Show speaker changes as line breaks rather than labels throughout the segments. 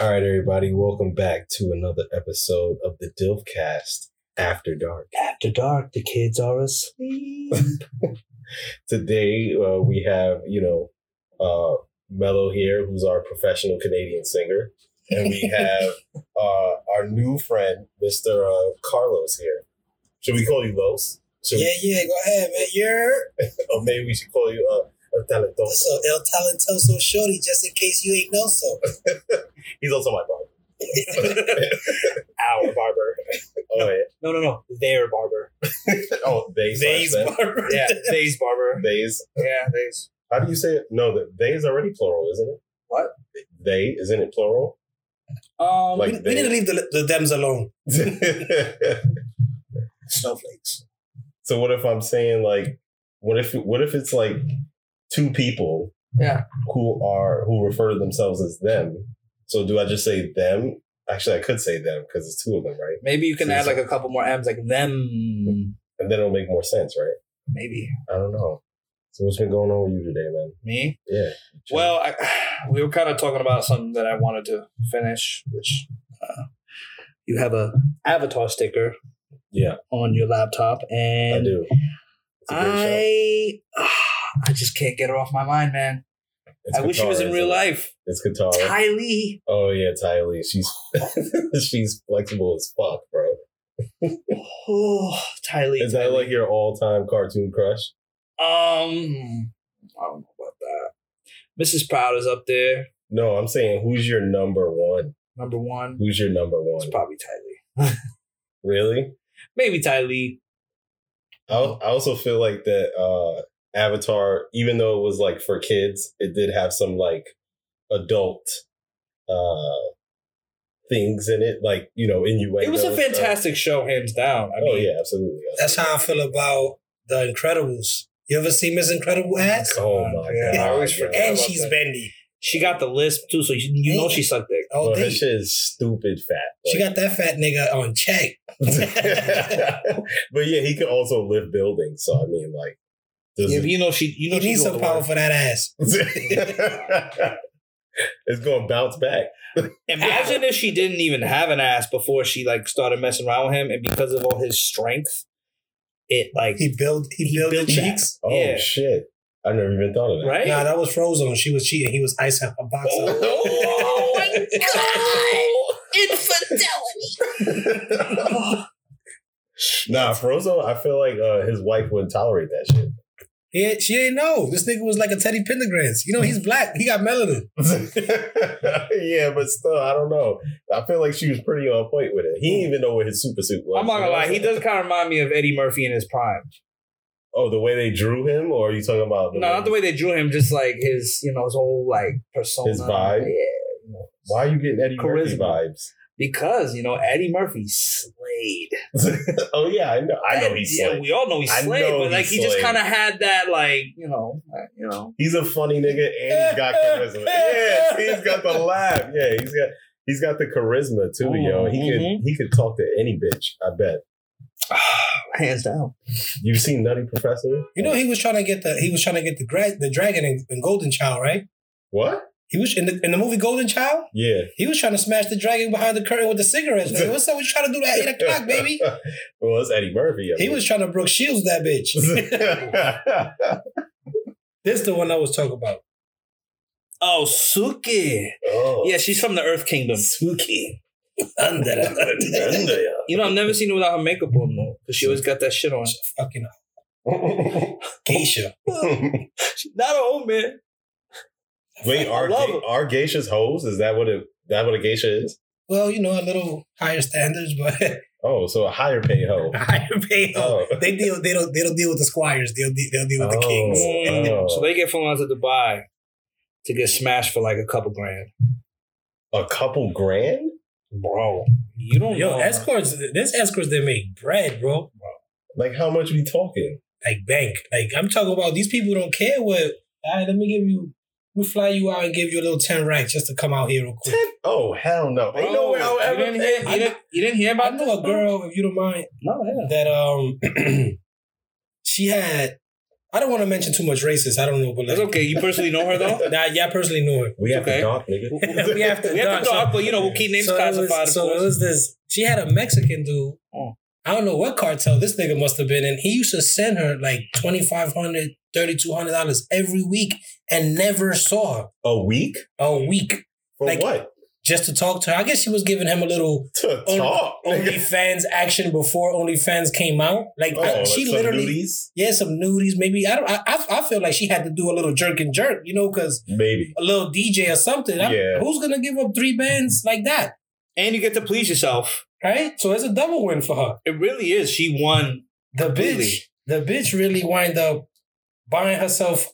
All right, everybody, welcome back to another episode of the Dilfcast After Dark.
After dark, the kids are asleep.
Today, uh, we have, you know, uh, Mello here, who's our professional Canadian singer. And we have uh, our new friend, Mr. Uh, Carlos here. Should we call you Los? Should
Yeah, yeah, go ahead, man. You're
or maybe we should call you uh, El Talentoso.
so El Talentoso Shorty, just in case you ain't know so.
He's also my barber.
Our barber.
Oh, yeah.
No, no, no. Their barber.
Oh, they. slash
They's barber.
Yeah, they's barber.
Theys.
Yeah, they's.
How do you say it? No, the they is already plural, isn't it?
What?
They, isn't it plural?
Um,
Like-
We, we need to leave the, the thems alone.
Snowflakes.
So what if I'm saying like what if what if it's like two people
Yeah.
who are who refer to themselves as them? So do I just say them? Actually I could say them because it's two of them, right?
Maybe you can
So
add like a couple more M's, like them.
And then it'll make more sense, right?
Maybe
I don't know. So what's been going on with you today, man?
me.
Yeah.
Well, I, we were kind of talking about something that I wanted to finish, which uh, you have a avatar sticker
yeah,
on your laptop, and I
do. It's a great show.
I, I just can't get her off my mind, man.
It's
I wish she was in real
it?
life.
It's Katara.
Ty Lee.
Oh yeah, Ty Lee. She's she's flexible as fuck, bro.
Oh, Ty Lee.
Is
Ty
that
Lee.
like your all time cartoon crush?
Um, I don't know about that. Mrs. Proud is up there.
No, I'm saying who's your number one?
Number one.
Who's your number one?
It's probably Ty Lee.
Really?
Maybe Ty Lee.
I, I also feel like that uh Avatar, even though it was like for kids, it did have some like adult uh things in it, like you know, in innuendo.
It was a
and stuff.
fantastic show, hands down. I
Oh
mean,
yeah, absolutely.
That's how I feel about The Incredibles. You ever see Miss Incredible ass?
Oh my god!
I always forget.
And
about
she's
that.
bendy.
she got the lisp too, so you, you know she sucked dick.
Oh,
this shit is stupid fat.
she got that fat nigga on check.
but yeah, he could also lift buildings. So I mean, like, does
Yeah,
it-
you know she, you know
He
she
needs some power for that ass.
it's gonna bounce back.
Imagine if she didn't even have an ass before she like started messing around with him, and because of all his strength, it like
He built he,
He
built
built that.
cheeks.
Oh
Yeah.
shit! I never even thought of that.
right.
Nah, that was Frozone. She was cheating. He was icing her box out.
oh my god! Infidelity.
nah, Frozo. I feel like uh, his wife wouldn't tolerate that shit.
He, she ain't know. This nigga was like a Teddy Pendergrass. You know, he's black. He got melanin.
yeah, but still, I don't know. I feel like she was pretty on point with it. He didn't even know what his super suit was.
I'm not gonna lie, he does kind of remind me of Eddie Murphy in his prime.
Oh, the way they drew him, or are you talking about?
No, not the way they drew him, just like his, you know, his whole like persona,
His vibe?
Yeah.
Why are you getting Eddie Murphy vibes?
Because you know Eddie Murphy slayed.
oh yeah, I know. I know
And,
he's
yeah, we all know
he
slayed,
know
but like
he's
he just kind of had that, like you know, uh, you know.
He's a funny nigga and he's got charisma. Yeah, he's got the laugh. Yeah, he's got he's got the charisma too, yo. He
Mhm.
could he could talk to any bitch. I bet.
Hands down.
You've seen Nutty Professor?
You know, he was trying to get the he was trying to get the gra- the dragon in, in Golden Child, right?
What?
He was in the in the movie Golden Child.
Yeah.
He was trying to smash the dragon behind the curtain with the cigarettes. Like, what's up? What you trying to do that at eight o'clock, baby?
well, it's Eddie Murphy. I
He
mean.
was trying to Brooke Shields that bitch. this the one I was talking about.
Oh, Suki.
oh.
Yeah, she's from the Earth Kingdom.
Suki.
You know, I've never seen her without her makeup on though, because she always got that shit on.
Fucking geisha.
She's not a old man.
Wait,
I
are,
love
ga- are geishas hoes? Is that what it that what a geisha is?
Well, you know, a little higher standards, but
Oh, so a higher pay hoe.
higher pay.
Oh.
They deal. They don't. They don't deal with the squires. They'll. de- They'll deal with the
Oh.
kings. Mm.
Oh.
So they get flown out to Dubai to get smashed for like a couple grand.
A couple grand?
Bro, you don't
Yo,
know.
escorts. This escorts they make bread, bro.
Like how much we talking?
Like bank. Like I'm talking about. These people don't care what. All right, let me give you. We fly you out and give you a little ten racks just to come out here real quick.
Oh hell no!
Bro,
Ain't no way I'll
you, didn't hear,
pay.
you, didn't, you didn't hear
I
about
know
this,
a
bro?
girl, if you don't mind,
No, yeah.
that um, she had I don't want to mention too much racist. I don't know, but
That's
like,
okay. You personally know her though.
Nah, yeah, I personally know her.
We have
Okay.
to talk, nigga.
we have to
We have to
so-
talk, but you know we'll keep names
so it was-
classified. of
so it
course.
was this. She had a Mexican dude.
Oh.
I don't know what cartel this nigga must have been in. He used to send her like $2,500, $3,200 every week and never saw her
A week
a week
for
Like-
what?
just to talk to her. I guess she was giving him a little
To
on-
talk. nigga.
OnlyFans action before OnlyFans came out. Like
Oh,
I- she
some
literally,
nudies?
yeah, some nudies. Maybe I don't. I, I I feel like she had to do a little jerk and jerk, you know, because
maybe.
a little DJ or something. I-
Yeah.
who's gonna give up three bands like that,
and you get to please yourself.
Right? So it's a double win for her.
It really is. She won.
The
Completely.
bitch, the bitch really wind up buying herself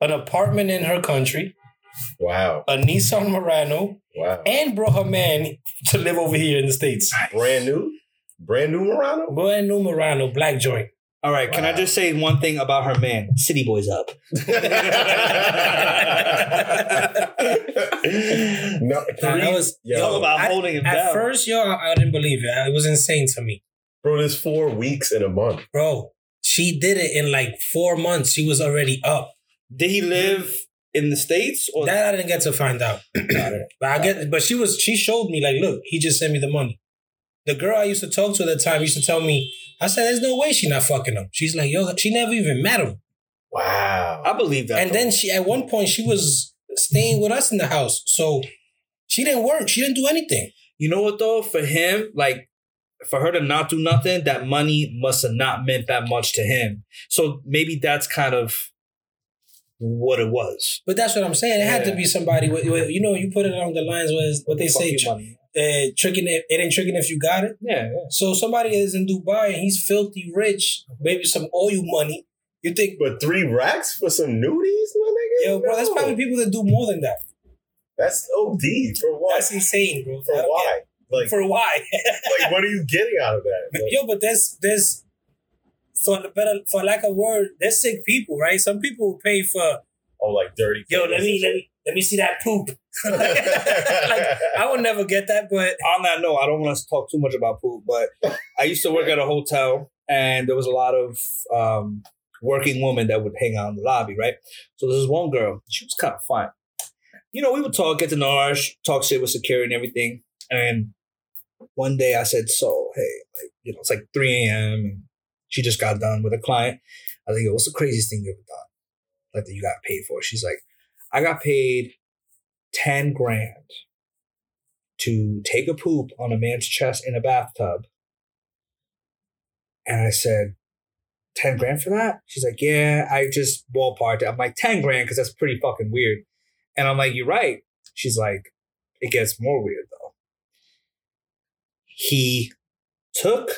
an apartment in her country,
Wow.
a Nissan Murano,
Wow.
and brought her man to live over here in the states.
Brand new? Brand new Murano?
Brand new Murano, black joint.
All right. Can I just say one thing about her man? City boys up.
no,
Nah, that was
yo,
Talk about
I-
holding him down.
At first, yo, I, I didn't believe it. It was insane to me,
bro, there's four weeks in a month.
bro. She did it in like four months. She was already up.
Did he live in the states or
That I didn't get to find out. but I get. But she was. She showed me like, look, he just sent me the money. The girl I used to talk to at the time used to tell me. I said, "There's no way she's not fucking him." She's like, "Yo, she never even met him."
Wow.
I believe that.
And
though.
then she, at one point, she was staying with us in the house, so she didn't work. She didn't do anything.
You know what though? For him, like for her to not do nothing, that money must have not meant that much to him. So maybe that's kind of what it was.
But that's what I'm saying. It had to be somebody with, with- you know, you put it along the lines where it's- what they
Fuck
say,
your
tr-
money.
Uh, tricking it, it ain't tricking if you got it.
Yeah, yeah.
So somebody is in Dubai and he's filthy rich, maybe some oil money. You think,
But three racks for some nudies, my nigga?
yo, bro, that's probably people that do more than that.
That's OD. For what?
That's insane, bro.
for why? Like,
For why?
like, what are you getting out of that? Like,
yo, but there's there's for the better for lack of word, there's sick people, right? Some people will pay for
oh, like dirty.
yo, let me let me let me see that poop. like I would never get that, but
On that note, I don't want to talk too much about poop, but I used to work at a hotel and there was a lot of um, working women that would hang out in the lobby, right? So there's this one girl, she was kind of fine. You know, we would talk, get to know her, talk shit with security and everything. And one day I said, So, hey, like, you know, it's like 3 a.m. and she just got done with a client. I was like, Yo, what's the craziest thing you ever done? Like that you got paid for? She's like, I got paid 10 grand to take a poop on a man's chest in a bathtub. And I said, 10 grand for that? She's like, yeah, I just ballparked it. I'm like, 10 grand, because that's pretty fucking weird. And I'm like, you're right. She's like, it gets more weird though. He took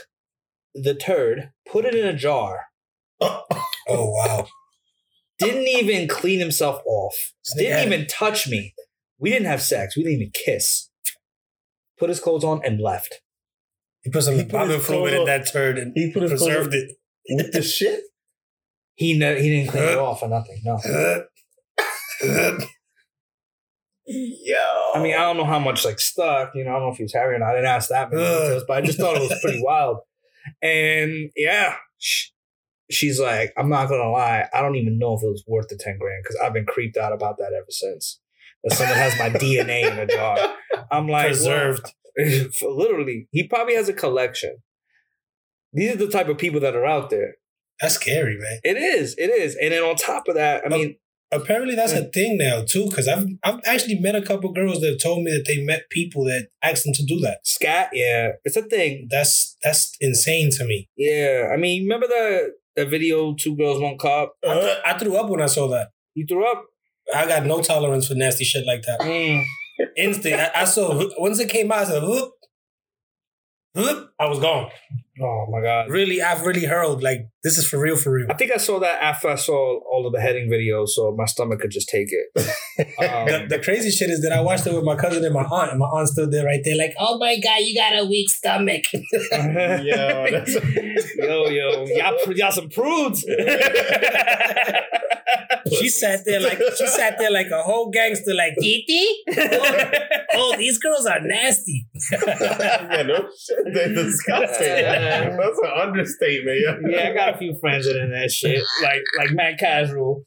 the turd, put it in a jar,
oh wow.
Didn't even clean himself off, didn't
Yeah.
even touch me. We didn't have sex. We didn't even kiss. Put his clothes on and left.
He put some embalming fluid in that turd and
He put his
preserved it.
with the shit.
He no, he didn't clean it off or nothing. No.
Yo.
I mean, I don't know how much like stuck. You know, I don't know if he was hairy or not. I didn't ask that many details, but I just thought it was pretty wild. And yeah, she's like, I'm not gonna lie, I don't even know if it was worth the ten grand because I've been creeped out about that ever since. That someone has my DNA in a jar. I'm like
Preserved.
literally, he probably has a collection. These are the type of people that are out there.
That's scary, man.
It is, it is, and then on top of that, I mean,
Apparently, that's a mm. thing now too. Because I've I've actually met a couple girls that have told me that they met people that asked them to do that.
scat, yeah, it's a thing.
That's that's insane to me.
Yeah, I mean, remember the the video, two girls, one cup.
I, th- I threw up when I saw that.
You threw up.
I got no tolerance for nasty shit like that.
Mm.
Instant. I, I saw once it came out. I said, "Whoop, whoop." I was gone.
Oh my god.
Really, I've really hurled. Like this is for real, for real.
I think I saw that after I saw all of the heading videos, so my stomach could just take it.
The,
Um,
the crazy shit is that I watched it with my cousin and my aunt, and my aunt stood there right there, like, "Oh my god, you got a weak stomach."
Yo, that's-
yo, yo, y'all, y'all some prudes.
she sat there like she sat there like a whole gangster, like Titi. Oh, oh these girls are nasty.
yeah, no shit. They're disgusting.
Yeah.
That's an understatement. Yeah.
Yeah, I got a few friends that in that shit. Like like mad casual.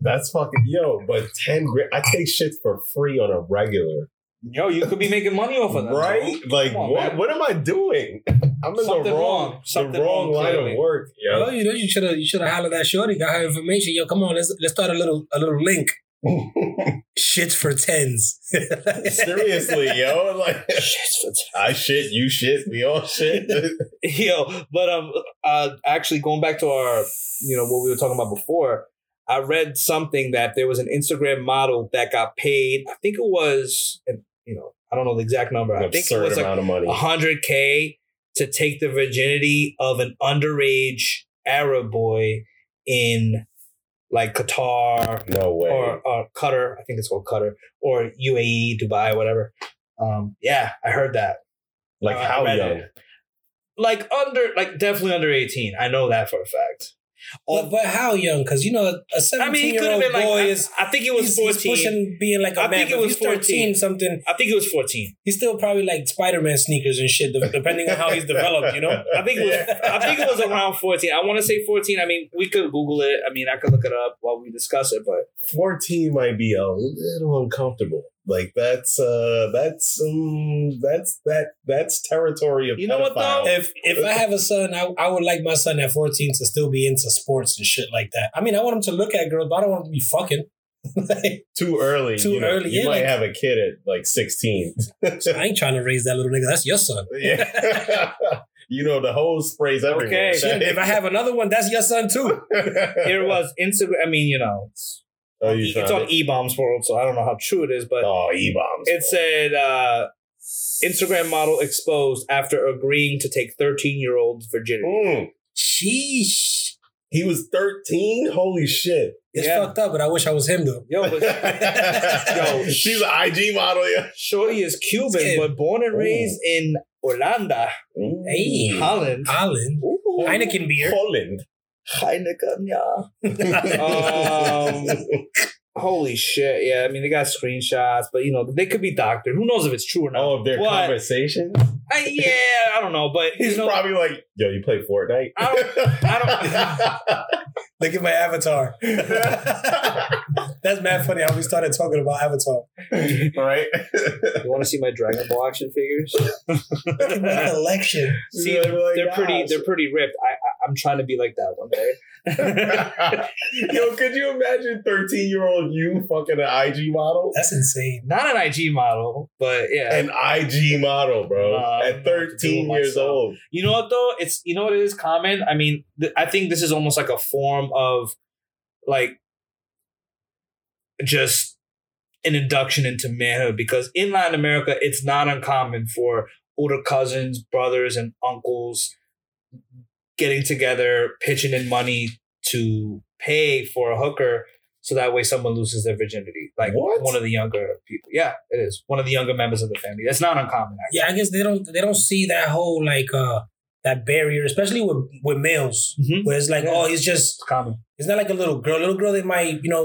That's fucking yo. But ten grand, I take shit for free on a regular,
Yo, you could be making money off of that.
right?
bro.
Like,
on,
what?
man.
What am I doing? I'm in
Something
the wrong,
wrong. Something
the wrong,
wrong,
line
clearly.
of work.
Oh,
Yo.
you know, you should have you should have hollered at Shorty, got her information. Yo, come on, let's let's start a little a little link. Shits for tens.
Seriously, yo. Like,
Shit's for
I shit, you shit, we all shit.
Yo, but um, uh, actually going back to our, you know, what we were talking about before, I read something that there was an Instagram model that got paid. I think it was, you know, I don't know the exact number.
An
I think it
absurd
was like
amount of money.
hundred k to take the virginity of an underage Arab boy in like Qatar
No way.
or, or Qatar. I think it's called Qatar or UAE, Dubai, whatever. Um, yeah, I heard that.
like
Uh,
how young?
it. Like under, like definitely under eighteen. I know that for a fact.
But, but how young? Because you know, a
I
seventeen
mean, he
year
could have
old
been like.
boy
I,
is
I think it was
he's, he's
fourteen.
pushing being like a
I
man.
think it was
if he's 13
14.
something.
I think it was fourteen.
He's still probably like Spider Man sneakers and shit, depending on how he's developed. You know.
I think it was. I think it was around fourteen. I want to say fourteen. I mean, we could Google it. I mean, I could look it up while we discuss it. But
14 might be a little uncomfortable. Like that's uh that's um that's that that's territory of
You know what, though?
If if I have a son, I, I would like my son at 14 to still be into sports and shit like that. I mean, I want him to look at girls, but I don't want him to be fucking. Like,
Too early.
Too
you know,
early,
You
yeah,
might
like-
have a kid at like 16.
I ain't trying to raise that little nigga. That's your son.
yeah. you know, the hose sprays everywhere.
Okay.
Shit, if I have another one, that's your son too.
here it was Instagram. I mean, you know, it's,
oh, you
it's on
it?
E Bombs World, so I don't know how true it is, but
Oh, E-bombs.
it said uh, Instagram model exposed after agreeing to take thirteen year old's virginity.
Mm.
Sheesh.
He was 13? Holy shit.
It's
Yeah.
fucked up, but I wish I was him though.
Yo, but
Yo, she's an IG model, yeah.
Shorty is Cuban, but born and raised in Orlando,
Hey.
Holland.
Holland.
Ooh.
Heineken beer.
Holland.
Heineken, yeah. Um, holy shit, yeah. I mean, they got screenshots, but you know, they could be doctored. Who knows if it's true or not?
Oh, of their
But-
conversation?
I, yeah, I don't know, but
He's
you know,
probably like, yo, you play Fortnite?
I don't- I
Look at my avatar. That's mad funny how we started talking about Avatar.
right?
you want to see my Dragon Ball action figures?
Look at my collection.
See, they're,
like,
they're pretty. They're pretty ripped. I, I, I'm trying to be like that one day.
Yo, could you imagine 13 year old you fucking an IG model?
That's insane.
Not an IG model, but yeah.
An IG model, bro.
Nah,
At
gonna have to do
13 years
myself.
old.
You know what though? It's you know what it is common. I mean, th- I think this is almost like a form of like just an induction into manhood because in Latin America, it's not uncommon for older cousins, brothers, and uncles getting together, pitching in money to pay for a hooker. So that way, someone loses their virginity. Like
What?
one of the younger people. Yeah, it is one of the younger members of the family. It's not uncommon. Actually.
Yeah, I guess they don't they don't see that whole like uh that barrier, especially with with males,
Mhm.
where it's like,
Yeah.
oh, he's just
It's common.
it's not like a little girl. Little girl, they might you know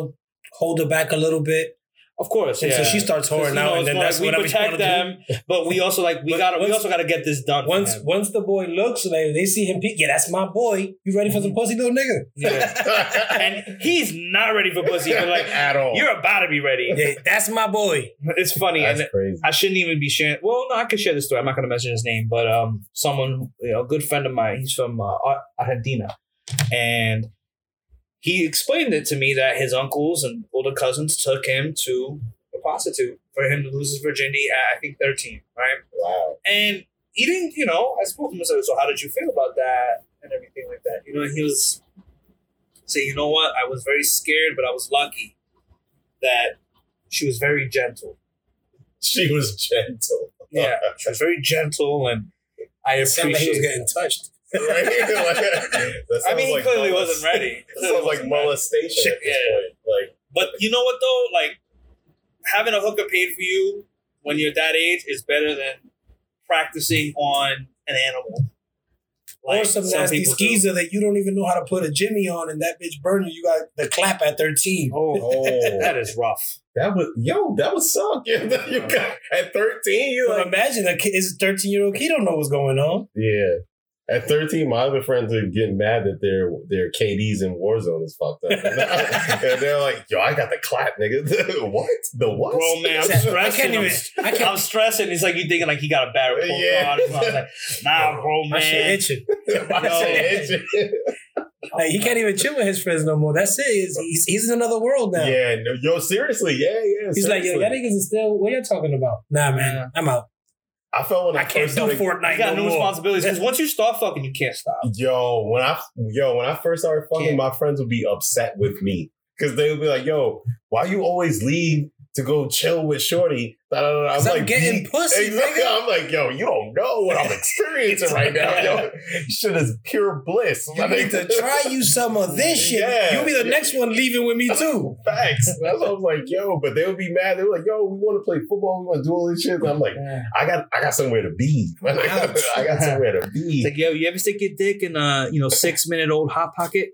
hold her back a little bit,
Of course,
and
yeah.
so she starts
Because,
whoring
you
out,
know,
and then that's
like we
whatever she
protect
wanna do.
them, but we also like we
But
gotta we also gotta get this done.
Once
him.
once the boy looks, like they see him, peek, yeah, that's my boy. You ready for some pussy, little nigga?
Yeah. and he's not ready for pussy, but like
at all.
you're about to be ready.
Yeah, that's my boy.
It's funny,
That's
and
crazy.
I shouldn't even be sharing. Well, no, I could share this story. I'm not gonna mention his name, but um, someone you know, a good friend of mine. He's from uh, Argentina, and he explained it to me that his uncles and older cousins took him to a prostitute for him to lose his virginity at I think 13, right?
Wow.
And he didn't, you know, I spoke to him and said, So how did you feel about that and everything like that? You know, he was saying, you know what, I was very scared, but I was lucky that she was very gentle.
She was gentle.
Yeah. She was very gentle and I
like he was getting touched.
Right? Like, that
I mean, he
like
clearly
molest-
wasn't ready.
That sounds like molestation at this
Yeah.
point. Like,
But you know what though? Like having a hooker paid for you when you're that age is better than practicing on an animal.
or
Like,
some
some
nasty
people do.
skeezer that you don't even know how to put a Jimmy on, and that bitch burn you. You got the clap at thirteen.
Oh,
Oh,
that is rough.
that was yo, that was suck. Yeah, you got at thirteen. You like,
imagine a kid, is a thirteen year old kid don't know what's going on.
yeah. At thirteen, my other friends are getting mad that their their KDs in Warzone is fucked up, and they're like, "Yo, I got the clap, nigga. what? The what?
Bro, man, I'm
I can't
stressing.
even-
I'm,
can't-
I'm stressing. It's like you thinking like he got a bad report
Yeah.
card. I was like, nah, bro,
My shit
man.
itching.
My
Yo.
shit itching.
Like he can't even chill with his friends no more. That's it. He's, he's, he's in another world now.
Yeah, no, yo, seriously, yeah, yeah.
He's like, yo,
seriously.
y'all niggas is still. What y'all talking about? Nah, man, I'm out.
I felt when I,
I can't
first
do
started,
Fortnite
You got
no
new
more.
responsibilities because once you start fucking, you can't stop.
Yo, when I yo, when I first started fucking,
Can't.
my friends would be upset with me because they would be like, "Yo, why you always leave to go chill with Shorty?" I'm
'Cause I'm
like,
getting
"Be-"
pussy,
Exactly.
nigga.
I'm like, "Yo, you don't know what I'm experiencing right now. Yo, shit is pure bliss."
You need to try you some of this shit.
Yeah.
You'll be the next one leaving with me too.
Facts. That's what I was like, "Yo," but they would be mad. They were like, "Yo, we want to play football. We want to do all this shit." And I'm like, "I got, I got somewhere to be. I got somewhere to
It's
be."
like, yo, you ever stick your dick in a you know six minute old hot pocket?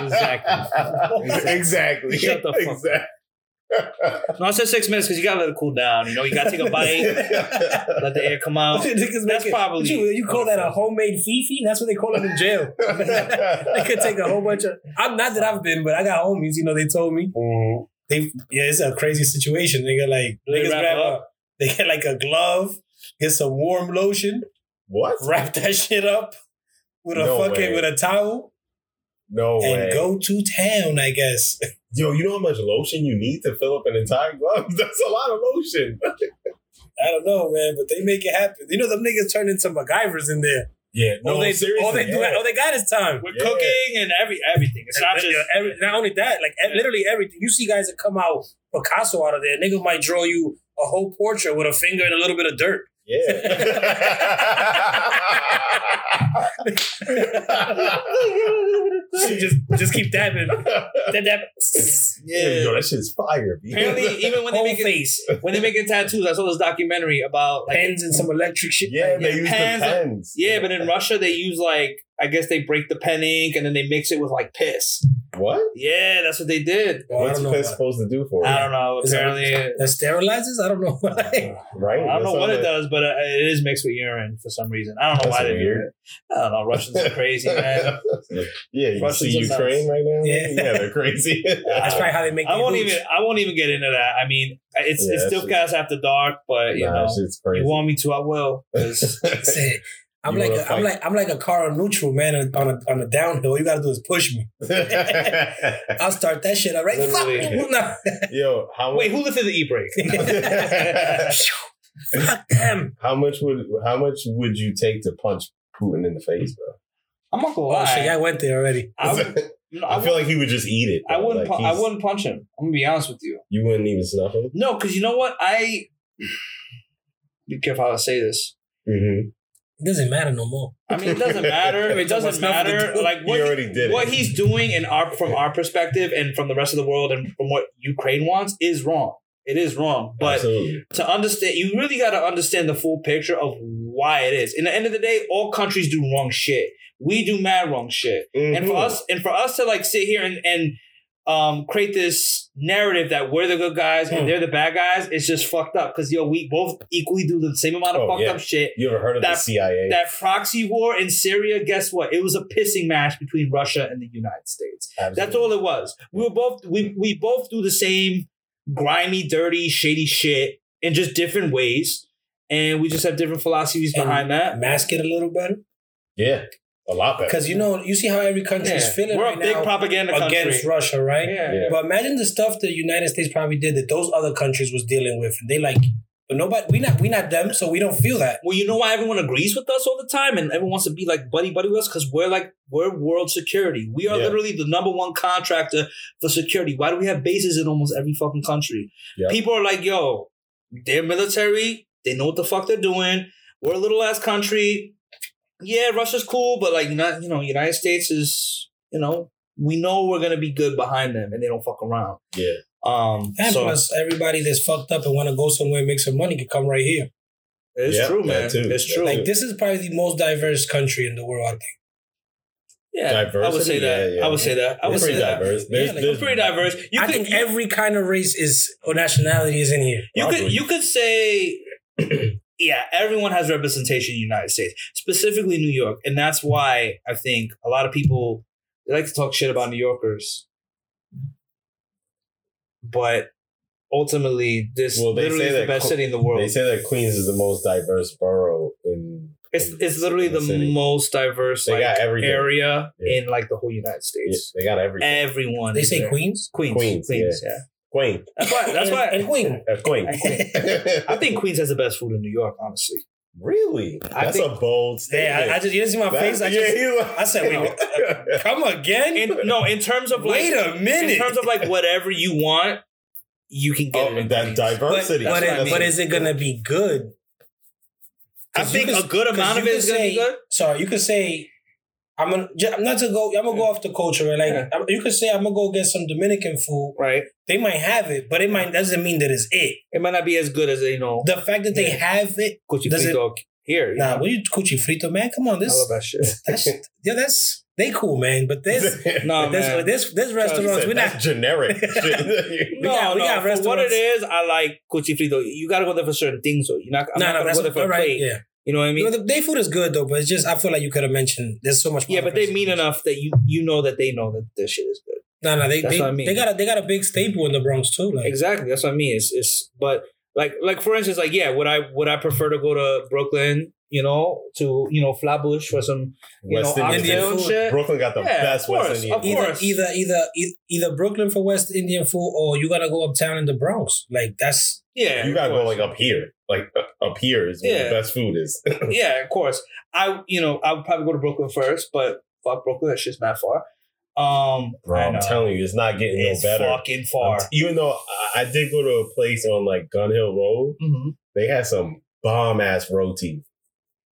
Exactly.
exactly.
Shut the fuck up. No, I said six minutes because you gotta let it cool down. You know, you gotta take a bite, let the air come out. That's probably-
you, you call that a homemade fifi? That's what they call it in jail. they could take a whole bunch of. I'm not that I've been, but I got homies. You know, they told me
Mhm.
they. Yeah, it's a crazy situation. Nigga, like
they
grab
it
a. They get like a glove, get some warm lotion,
What?
wrap that shit up with a
No
fucking
way.
with a towel,
No
and
way.
go to town. I guess.
Yo, you know how much lotion you need to fill up an entire glove? That's a lot of lotion.
I don't know, man, but they make it happen. You know, them niggas turn into MacGyvers in there.
Yeah,
all they do, all they do,
yeah.
all they got is time.
With
Yeah.
cooking and every everything. It's not just
every- not only that, like
Yeah.
literally everything. You see guys that come out Picasso out of there. Nigga might draw you a whole portrait with a finger and a little bit of dirt.
Yeah.
just just keep dabbing. Dab, dab.
yeah. Yo, that shit's fire. B.
apparently even when they
Whole
make it,
face,
when they making tattoos, I saw this documentary about like
pens and some electric shit.
yeah,
Like,
they use
pens-
the pens.
yeah, but in Russia they use like I guess they break the pen ink and then they mix it with like piss.
What?
Yeah, that's what they did.
Well, I
What's
don't
piss supposed to do for
it?
I
don't know.
Is that-
Apparently,
That sterilizes? I don't know. Why.
Right?
I don't know
That
what it
sounds
does, but uh, it is mixed with urine for some reason. I don't know
That's
why they do
weird.
it. I don't know. Russians are crazy, man.
yeah, you
Russians
see
are nuts.
Ukraine right now?
Yeah.
yeah, they're crazy.
That's probably how they make.
I won't
hooch.
even. I won't even get into that. I mean, it's
Yeah,
it's still cast after dark, but you
nah,
know,
crazy.
you want me to, I will. 'Cause
That's it. I'm
You
like
wanna
a, I'm like I'm like a car on neutral, man. On a on a downhill, all you gotta do is push me. I'll start that shit. All right, fuck
Literally.
you. No.
Yo, how
Wait,
much?
who lifted the e brake?
Fuck them.
how much would how much would you take to punch Putin in the face, bro?
I'm not gonna
Oh shit,
lie.
I went there already.
I, would- no, I,
I feel like he would just eat it.
I wouldn't.
Like,
pu- I wouldn't punch him. I'm gonna be honest with you.
You wouldn't even snuff him.
No, because you know what? I be careful how I say this.
Mm-hmm.
It doesn't matter no more.
I mean, it doesn't matter. It doesn't
What's nothing to
matter.
do?
Like
He
what
already did
what
it.
he's doing in our from our perspective and from the rest of the world and from what Ukraine wants is wrong. It is wrong. But
Absolutely.
to understand, you really got to understand the full picture of why it is. In the end of the day, all countries do wrong shit. We do mad wrong shit. And for
Mhm.
us, and for us to like sit here and and um create this narrative that we're the good guys
Hmm.
and they're the bad guys, it's just fucked up. Because yo, we both equally do the same amount of
Oh,
fucked
yeah.
up shit.
you ever heard of
that-
the CIA?
That proxy war in Syria, guess what? It was a pissing match between Russia and the United States. That's all it was. We were both we we both do the same grimy, dirty, shady shit in just different ways. And we just have different philosophies
And
behind that.
Mask it a little better.
Yeah, a lot better.
Because you know, you see how every country is
Yeah.
feeling
We're
right
a big
now
propaganda country.
against Russia, right?
Yeah.
Yeah.
But imagine the stuff the United States probably did that those other countries was dealing with, and they like, but nobody, we not, we not them, so we don't feel that.
Well, you know why everyone agrees with us all the time and everyone wants to be like buddy buddy with us? Because we're like we're world security. We are
Yeah.
literally the number one contractor for security. Why do we have bases in almost every fucking country?
Yep.
People are like, yo, they're military, they know what the fuck they're doing. We're a little ass country. Yeah, Russia's cool, but like not you know, United States is, you know, we know we're gonna be good behind them and they don't fuck around.
Yeah.
Um
And
so
plus, everybody that's fucked up and want to go somewhere and make some money can come right here.
It's
Yeah,
true, man.
too.
It's true.
Like this is probably the most diverse country in the world. I think.
yeah, I would say that.
Yeah, yeah.
I would say that. I would
We're
say
pretty
that.
diverse. There's,
Yeah, like,
there's
We're pretty diverse. You
I
could,
think
you,
every kind of race is or nationality is in here.
you could you could say yeah, everyone has representation in the United States, specifically New York, and that's why I think a lot of people they like to talk shit about New Yorkers, but ultimately, this
Well, they
literally
say
is the best
Co-
city in the world.
They say that Queens is the most diverse borough in.
it's
in-
it's literally
in
the,
city.
most diverse
They
like,
got
area
Yeah.
in like the whole United
Yeah,
States.
they got everything.
Everyone.
They say
there.
Queens.
Queens.
Queens,
Queens. yeah.
Queen.
That's why. That's why.
And Queen.
Uh, Queen.
I think Queens has the best food in New York. Honestly.
really?
I
That's
think-
a bold
Yeah,
statement.
I, I just you didn't see my
That's-
face. I
yeah,
just
he like-
I said, wait, what? come again.
In, no, in terms of like,
Wait a minute.
in terms of like whatever you want, you can get it.
Oh,
in
that
Queens.
but
diversity.
but, it-
I mean.
but is it gonna be good?
I
'Cause you
think
could-
a good
'cause
amount of
you
it
could
is gonna be
say-
good.
Sorry, you could say I'm gonna ju- not to go. I'm gonna go off the culture. Right? Like
Yeah.
You could say I'm gonna go get some Dominican food.
Right.
They might have it, but it might doesn't mean that it's it.
It might not be as good as you know.
The fact that they
Yeah.
have it,
Cuchi frito here.
Nah.
know?
What you cuchi frito, man? Come on,
I
this
love that shit.
that's yeah, that's they cool, man. But this
No,
this
man.
this this restaurants we're not.
generic.
No,
got- we
no.
got
for what it is, I like cuchi frito. You gotta go there for certain things. So you're not. I'm
No,
not
no,
gonna
that's
go there for a
right.
plate.
Yeah,
You know what I mean?
You know, the, their food is good though, but it's just I feel like you could have mentioned. There's so much.
yeah, but they mean enough that you you know that they know that this shit is good.
No, no, they
That's
they,
I mean.
they got a they got a big staple in the Bronx too. Like
Exactly. That's what I mean. It's it's but like like for instance, like yeah, would I would I prefer to go to Brooklyn, you know, to you know Flatbush for some you
West
know
Indian food.
shit?
Brooklyn got the
Yeah,
best
of course,
West Indian
of
food.
either
course.
either either e- either Brooklyn for West Indian food or you gotta go uptown in the Bronx. Like that's
Yeah,
You gotta go like up here. Like up here is where
Yeah.
the best food is.
yeah, of course. I you know I would probably go to Brooklyn first, but fuck Brooklyn, that shit's not far. Um,
Bro,
I
I'm telling you, it's not getting
it's
no better.
fucking far.
Um, Even though I, I did go to a place on like Gun Hill Road,
hmm
they had some bomb ass roti.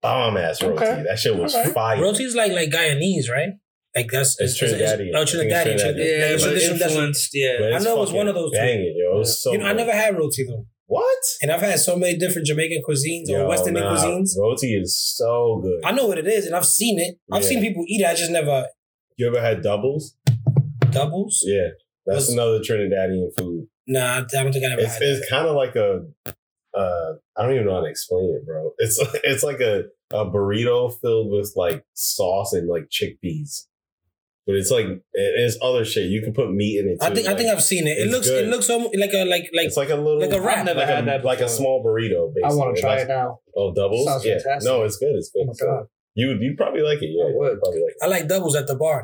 Bomb ass roti.
Okay.
That shit was
Alright.
fire.
roti's like like Guyanese, right? Like that's
It's Trinidadian.
oh,
I think it's
Trinidadian.
Trinidadian.
Trinidadian.
Yeah,
Like, it's
but
traditional- that's-
influenced. Yeah,
it's
I know it was one of those two.
Banging, yo. It was so
you know, I never had roti though,
What?
and I've had so many different Jamaican cuisines or
Yo,
West Indian
nah,
cuisines.
Roti is so good.
I know what it is, and I've seen it. I've
Yeah.
seen people eat it. I just never
You ever had doubles?
doubles.
Yeah. That's
Was-
another Trinidadian food.
Nah, I don't think I ever
It's,
had.
it's kind of like a, uh, I don't even know how to explain it, bro. It's it's like a, a burrito filled with like sauce and like chickpeas. But it's like it's other shit. You can put meat in it. Too.
I think I think I've seen it. It looks
good.
it looks almost like a like like
it's like a little
like a wrap.
I've never
like
had
a,
that
like a small burrito.
I want to try
Like-
it now.
Oh, doubles?
Sounds
yeah.
fantastic.
No, it's good. It's good.
Oh my
It's good.
god!
You would you probably like it. Yeah,
I would.
probably like
I like doubles at the bar.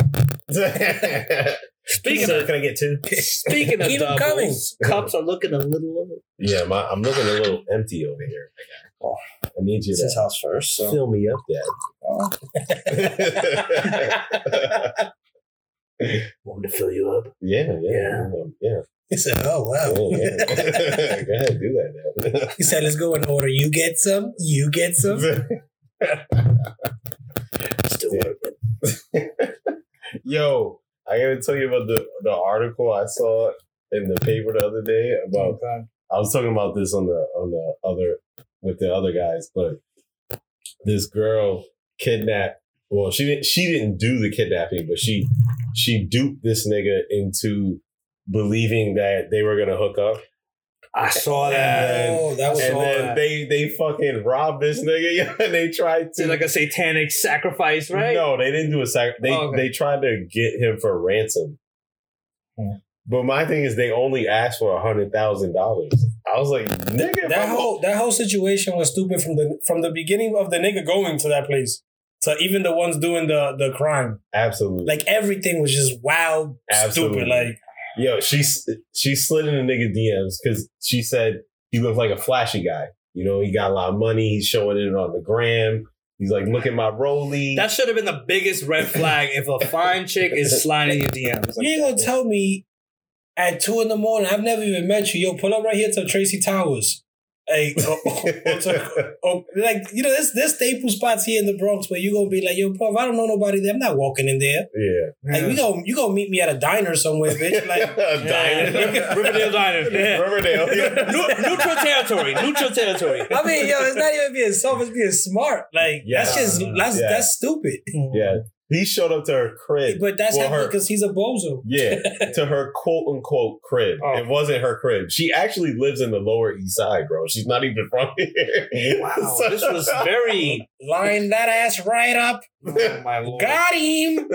it.
Speaking
Sir,
of
can I get two?
speaking of
Keep 'em
doubles, cups are looking a little.
Yeah, my, I'm looking a little empty over here.
Oh.
I need you
It's his house first, so
fill me up,
Oh.
Dad.
want me to fill you up.
yeah, yeah,
Yeah.
yeah. yeah.
He said, "Oh wow."
Yeah, yeah. Go ahead, do that, Dad.
he said, "Let's go in order. You get some. You get some."
Still working.
Yo, I gotta tell you about the the article I saw in the paper the other day about.
Okay.
I was talking about this on the on the other with the other guys, but this girl kidnapped. Well, she didn't. She didn't do the kidnapping, but she she duped this nigga into believing that they were gonna hook up,
I saw that.
Oh, that was
and
saw
then
that.
they they fucking robbed this nigga, and they tried
It's
to
like a satanic sacrifice, right?
No, they didn't do a sac. They
Oh, okay.
they tried to get him for ransom.
Hmm.
But my thing is, they only asked for a hundred thousand dollars. I was like, nigga,
that whole that whole situation was stupid from the from the beginning of the nigga going to that place to even the ones doing the the crime.
absolutely.
Like everything was just wild,
Absolutely.
stupid. Like
Yo, she she slid in the nigga DMs because she said he looked like a flashy guy. You know, he got a lot of money. He's showing it on the gram. He's like, look at my rollie.
That should have been the biggest red flag if a fine chick is sliding your DMs.
you ain't gonna tell me at two in the morning. I've never even met you. Yo, pull up right here to Tracy Towers. Hey, oh, oh, oh, like you know, there's there's staple spots here in the Bronx where you gonna be like, yo, bro, if I don't know nobody there, I'm not walking in there.
Yeah.
Like we go, you gonna meet me at a diner somewhere, bitch. Like
a diner.
Riverdale Diner. Yeah.
Riverdale. Yeah.
Nu- neutral territory. Neutral territory.
I mean, yo, it's not even being soft, it's being smart. Like that's just that's
Yeah.
that's stupid.
yeah. He showed up to her crib.
But that's
Well,
happening
her-
because he's a bozo.
Yeah, to her quote unquote crib.
Oh.
It wasn't her crib. She actually lives in the Lower East Side, bro. She's not even from here.
Wow, this was very.
Line that ass right up.
Oh my lord.
Got him.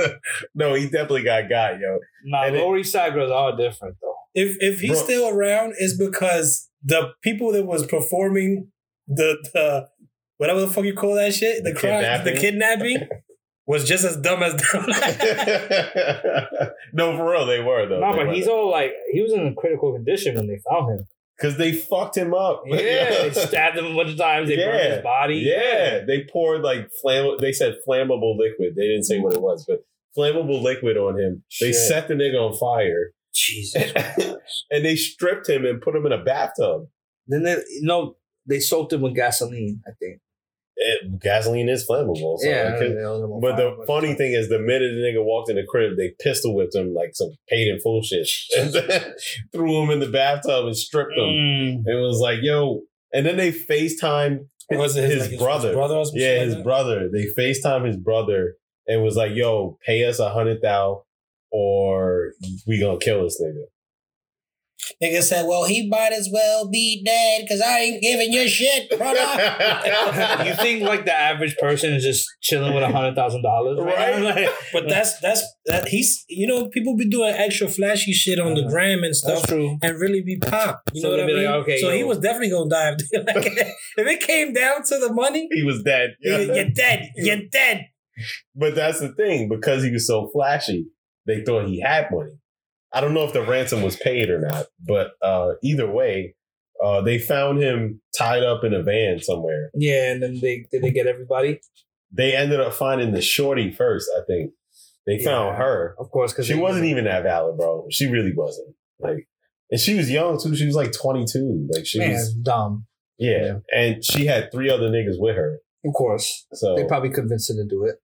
no, he definitely got got, yo.
Nah,
And it-
Lower East Side girls are all different though.
If if he's
Bro.
still around, it's because the people that was performing the the whatever the fuck you call that shit, the,
The
crime,
kidnapping?
the kidnapping, was just as dumb as dumb.
no, for real, they were though.
No, but he's all like he was in a critical condition when they found him.
because they fucked him up.
Yeah, they stabbed him a bunch of times. They burned
Yeah.
his body.
Yeah, they poured like flamm. They said flammable liquid. They didn't say what it was, but flammable liquid on him. They set the nigga on fire,
Jesus.
and they stripped him and put him in a bathtub.
Then they no, they soaked him with gasoline. I think.
It, gasoline is flammable. So
yeah.
could-
they held him on
but the funny thing is, the minute the nigga walked in the crib, they pistol whipped him like some paid in full shit, and then threw him in the bathtub and stripped him.
Mm.
It was like, yo, and then they FaceTime
was it
his
like,
brother.
brother or
Yeah,
shit
his
that?
brother. They FaceTime his brother and was like, yo, pay us a hundred thou or we gonna kill this nigga.
Nigga said, "Well, he might as well be dead because I ain't giving you shit, brother."
you think like the average person is just chilling with a hundred thousand dollars,
Right.
Like,
but that's that's that he's you know people be doing extra flashy shit on the gram and stuff.
that's true.
and really be pop. You
So
know what I mean?
like, okay,
so
yo.
he was definitely gonna die. If, like, if it came down to the money,
he was dead.
you- you're dead. You're dead.
But that's the thing, because he was so flashy, they thought he had money. I don't know if the ransom was paid or not, but uh, either way, uh, they found him tied up in a van somewhere.
Yeah, and then they did they get everybody?
They ended up finding the shorty first, I think. They found her.
Of course, because
She wasn't even that valid, bro. She really wasn't. Like, and she was young too. She was like 22. Like she
man
was,
dumb.
yeah. And she had three other niggas with her.
Of course,
So
they probably convinced her to do it.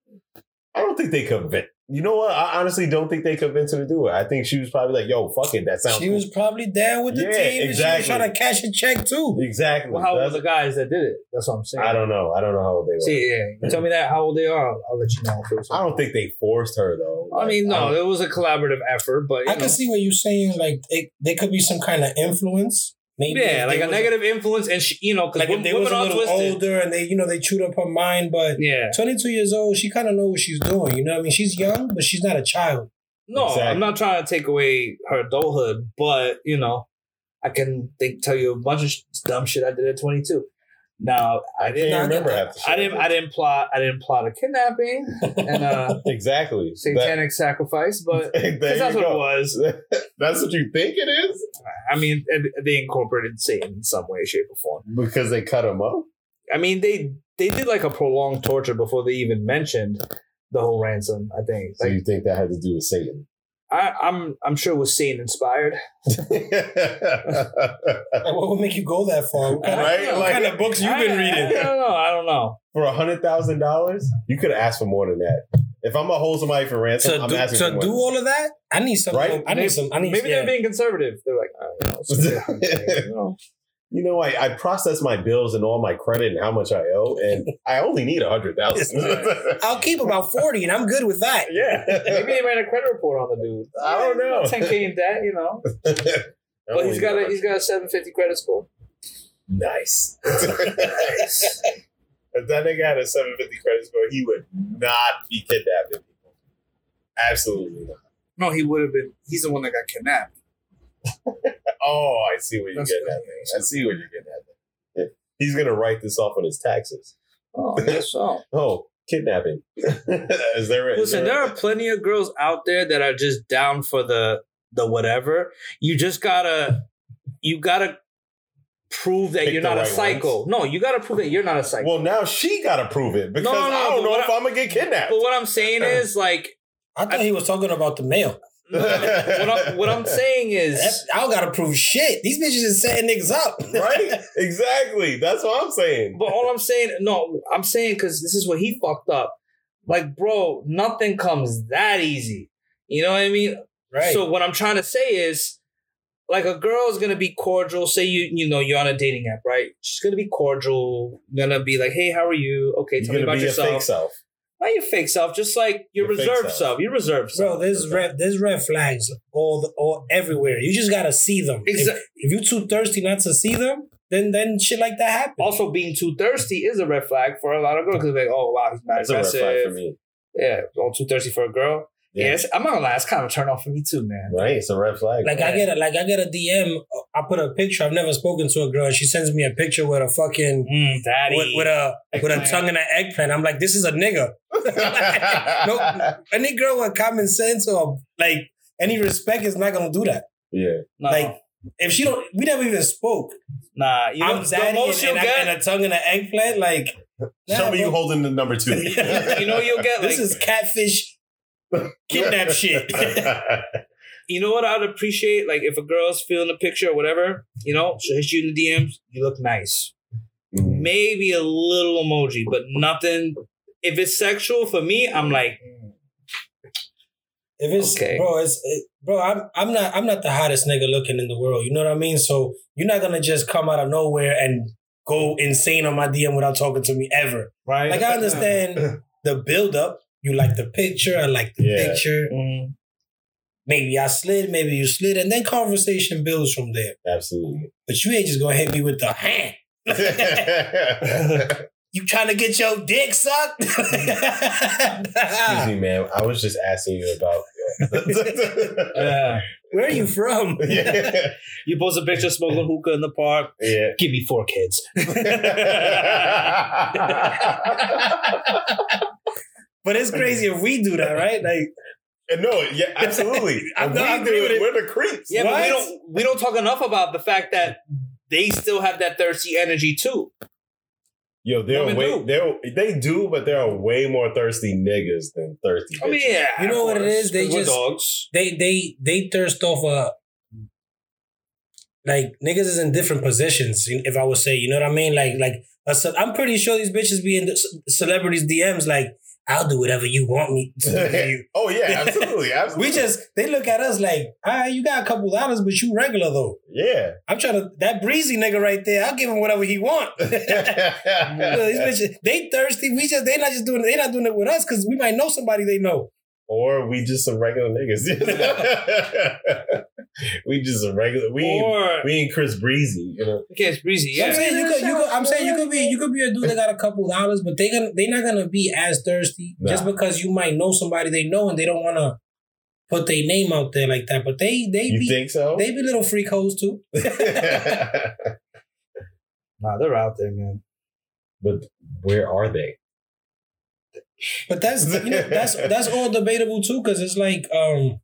I don't think they convinced. You know what? I honestly don't think they convinced her to do it. I think she was probably like, "Yo, fuck it, that sounds."
She
cool.
was probably down with the
Yeah,
team. and She
exactly.
was trying to cash a check too.
exactly.
Well, how old were the guys that did it? That's what I'm saying.
I don't know. I don't know how old they were.
See, yeah, you tell me that how old they are. I'll, I'll let you know. If it was
I don't think they forced her though.
I mean, no,
don't-
it was a collaborative effort, but you
I
know.
can see what you're saying. Like it, there could be some kind of influence. Maybe
yeah, like a
was-
negative influence, and she, you know, because
Like if they was a little older and they, you know, they chewed up her mind. But
Yeah,
22 years old, she kind of knows what she's doing. You know what I mean? She's young, but she's not a child.
no,
Exactly.
I'm not trying to take away her adulthood, but you know, I can think tell you a bunch of dumb shit I did at 22. Now, I
I
didn't.
remember
I-
half the shit.
I didn't. I didn't plot. I didn't plot a kidnapping and uh
exactly.
satanic sacrifice, but
That- there
because that's what it was.
That's what you think it is
I mean, they incorporated Satan in some way, shape, or form.
because they cut him up.
I mean, they they did like a prolonged torture before they even mentioned the whole ransom. I think.
So
Like,
you think that had to do with Satan?
I, I'm I'm sure it was Satan inspired.
Like, what would make you go that far? What kind,
Right?
of, what
Like-
kind of books you've
I-
been
I,
reading?
don't know. I don't know.
for a hundred thousand dollars, you could ask for more than that. If I'm gonna hold somebody for ransom,
To
I'm
do,
asking
to
for more.
do all of that, I need some.
Right?
I need some. I need.
Maybe
yeah.
they're being conservative. They're like, oh, you know, it's a bit hunting,
you know. I, I process my bills and all my credit and how much I owe, and I only need a hundred thousand.
I'll keep about forty, and I'm good with that.
yeah,
Maybe they ran a credit report on the dude.
I don't know.
10k in debt, you know. But he's got a he's got a 750 credit score.
nice. if that nigga had a seven fifty credit score, he would not be kidnapping people. Absolutely not.
No, he would have been. He's the one that got kidnapped.
Oh, I see what you're getting at.
good.
I see what you're getting at. man. He's gonna write this off on his taxes.
Oh, I guess so.
Oh, kidnapping. is there? is
Listen, there are plenty of girls out there that are just down for the the whatever. You just gotta you gotta prove that
Pick
you're
the
not a psycho.
ones.
No, you gotta prove that you're not a psycho.
Well, now she got to prove it because
No, no,
I don't know if
I-
I'm gonna get kidnapped.
but what I'm saying is like
I thought he was talking about the mail.
what, I'm, what I'm saying is,
That- I don't gotta prove shit. These bitches is setting niggas up.
right? Exactly. That's what I'm saying.
but all I'm saying, no, I'm saying because this is what he fucked up. Like, bro, nothing comes that easy. You know what I mean?
Right.
So what I'm trying to say is, like, a girl is gonna be cordial. Say you, you know, you're on a dating app, right? She's gonna be cordial. Gonna be like, hey, how are you? Okay, tell
You're
me about
be a
yourself.
Fake self.
Not your fake self, just like your,
Your fake
reserved
self.
self. Your reserved self.
Bro, there's red there's red flags all the, all everywhere. You just gotta see them. If,
Exa-
if you're too thirsty not to see them, then then shit like that happens.
also, being too thirsty is a red flag for a lot of girls because like, oh wow, he's mad
That's a red
aggressive.
flag for me.
Yeah, all too thirsty for a girl.
Yeah.
Yes, I'm not gonna lie, it's kind of a turn off for me too, man.
Right? It's a red flag.
Like I get a like I get a DM. I put a picture. I've never spoken to a girl, and she sends me a picture with a fucking
Mm, daddy.
with, with a with a tongue and an eggplant. I'm like, this is a nigga. no, any girl with common sense or like any respect is not gonna do that.
yeah.
no,
Like if she don't, we never even spoke.
nah, you know,
I'm
the most
and,
you'll
and, I- and a tongue and an eggplant. Like, nah,
Show me you holding the number two.
you know, you'll get like,
this is catfish kidnap shit.
you know what I'd appreciate, like if a girl's feeling a picture or whatever, you know, she'll hit you in the DMs. You look nice.
Mhm.
Maybe a little emoji, but nothing. If it's sexual for me, I'm like,
If it's
Okay.
bro, it's it, bro. I'm I'm not I'm not the hottest nigga looking in the world. You know what I mean? So you're not gonna just come out of nowhere and go insane on my DM without talking to me ever.
right?
Like I understand the build up. You like the picture. I like the
Yeah.
picture.
Mm.
Maybe I slid. Maybe you slid, and then conversation builds from there.
Absolutely.
But you ain't just gonna hit me with the hand. You trying to get your dick sucked?
Excuse me, man. I was just asking you about.
Yeah.
Where are you from?
yeah.
You post a picture smoking hookah in the park.
Yeah.
Give me four kids.
But it's crazy if we do that, right? Like,
no, yeah, absolutely.
I'm
And
not- I
we
agree
do
with
it.
it.
We're the creeps.
Yeah, but we don't we don't talk enough about the fact that they still have that thirsty energy too.
Yo, they're
Women
way
do.
they're they do, but there are way more thirsty niggas than thirsty.
I mean,
bitches.
yeah,
You know what it is?
course,
is? They
'cause we're
just-
dogs.
they they they thirst off a like niggas is in different positions. If I would say, you know what I mean? Like like a ce- I'm pretty sure these bitches be in the c- celebrities DMs. Like I'll do whatever you want me to do.
oh yeah, absolutely, absolutely.
We just they look at us like, ah, you got a couple dollars, but you regular though.
yeah.
I'm trying to that breezy nigga right there. I'll give him whatever he want. Bitches, they thirsty. We just they not just doing they not doing it with us because we might know somebody they know.
Or we just some regular niggas. we just some regular. We ain't,
Or
we ain't Chris Breezy, you know.
okay, it's breezy.
I'm saying you could, you could. I'm saying you could be. You could be a dude that got a couple dollars, but they gonna they not gonna be as thirsty
Nah.
just because you might know somebody they know and they don't want to put their name out there like that. But they they
You
be
think so?
they be little freak hoes too.
nah, they're out there, man.
but where are they?
But that's you know that's that's all debatable too because it's like um.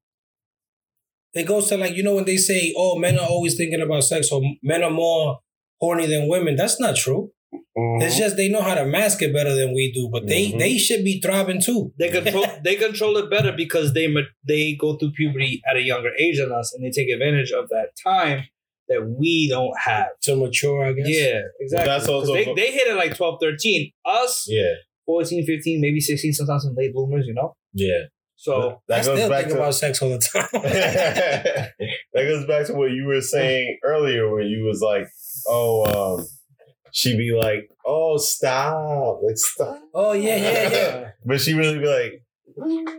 It goes to like you know when they say oh men are always thinking about sex or men are more horny than women. That's not true. It's just they know how to mask it better than we do, but they
Mhm.
they should be throbbing too.
They control they control it better because they they go through puberty at a younger age than us, and they take advantage of that time that we don't have.
to mature, I guess.
Yeah, exactly.
that's
'Cause
also-
they, they hit it like 12, 13. Us,
yeah,
14, 15, maybe 16, sometimes some late bloomers, you know?
yeah.
So,
I
that goes
still
back
think
to
about sex all the time.
that goes back to what you were saying earlier, where you was like, "Oh, um, she'd be like, oh, stop, like stop,"
oh yeah, yeah, yeah.
but she really be like,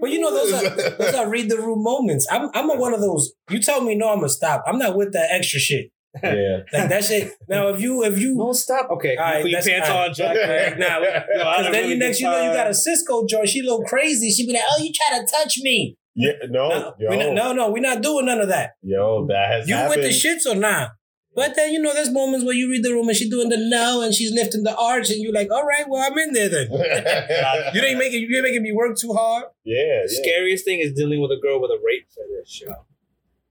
But you know those are those are read the room moments. I'm I'm a one of those. You tell me no, I'm gonna stop. I'm not with that extra shit.
Yeah,
Like that shit. Now if you if you
no, stop. Okay,
All right,
put your
that's-
pants
all right.
on, Jack.
Like, nah,
Yo, I had
Because
a
then
really
you next you know you got a Cisco joint. She a little crazy. She be like, oh, you try to touch me.
yeah, no,
No,
yo,
not, no, no, we're not doing none of that.
yo, that has
You
happened.
with the shits or not? But then you know there's moments where you read the room and she doing the no and she's lifting the arch and you're like, all right, well I'm in there then. You ain't making you ain't making me work too hard.
yeah,
The
yeah.
scariest thing is dealing with a girl with a rape fetish. You know?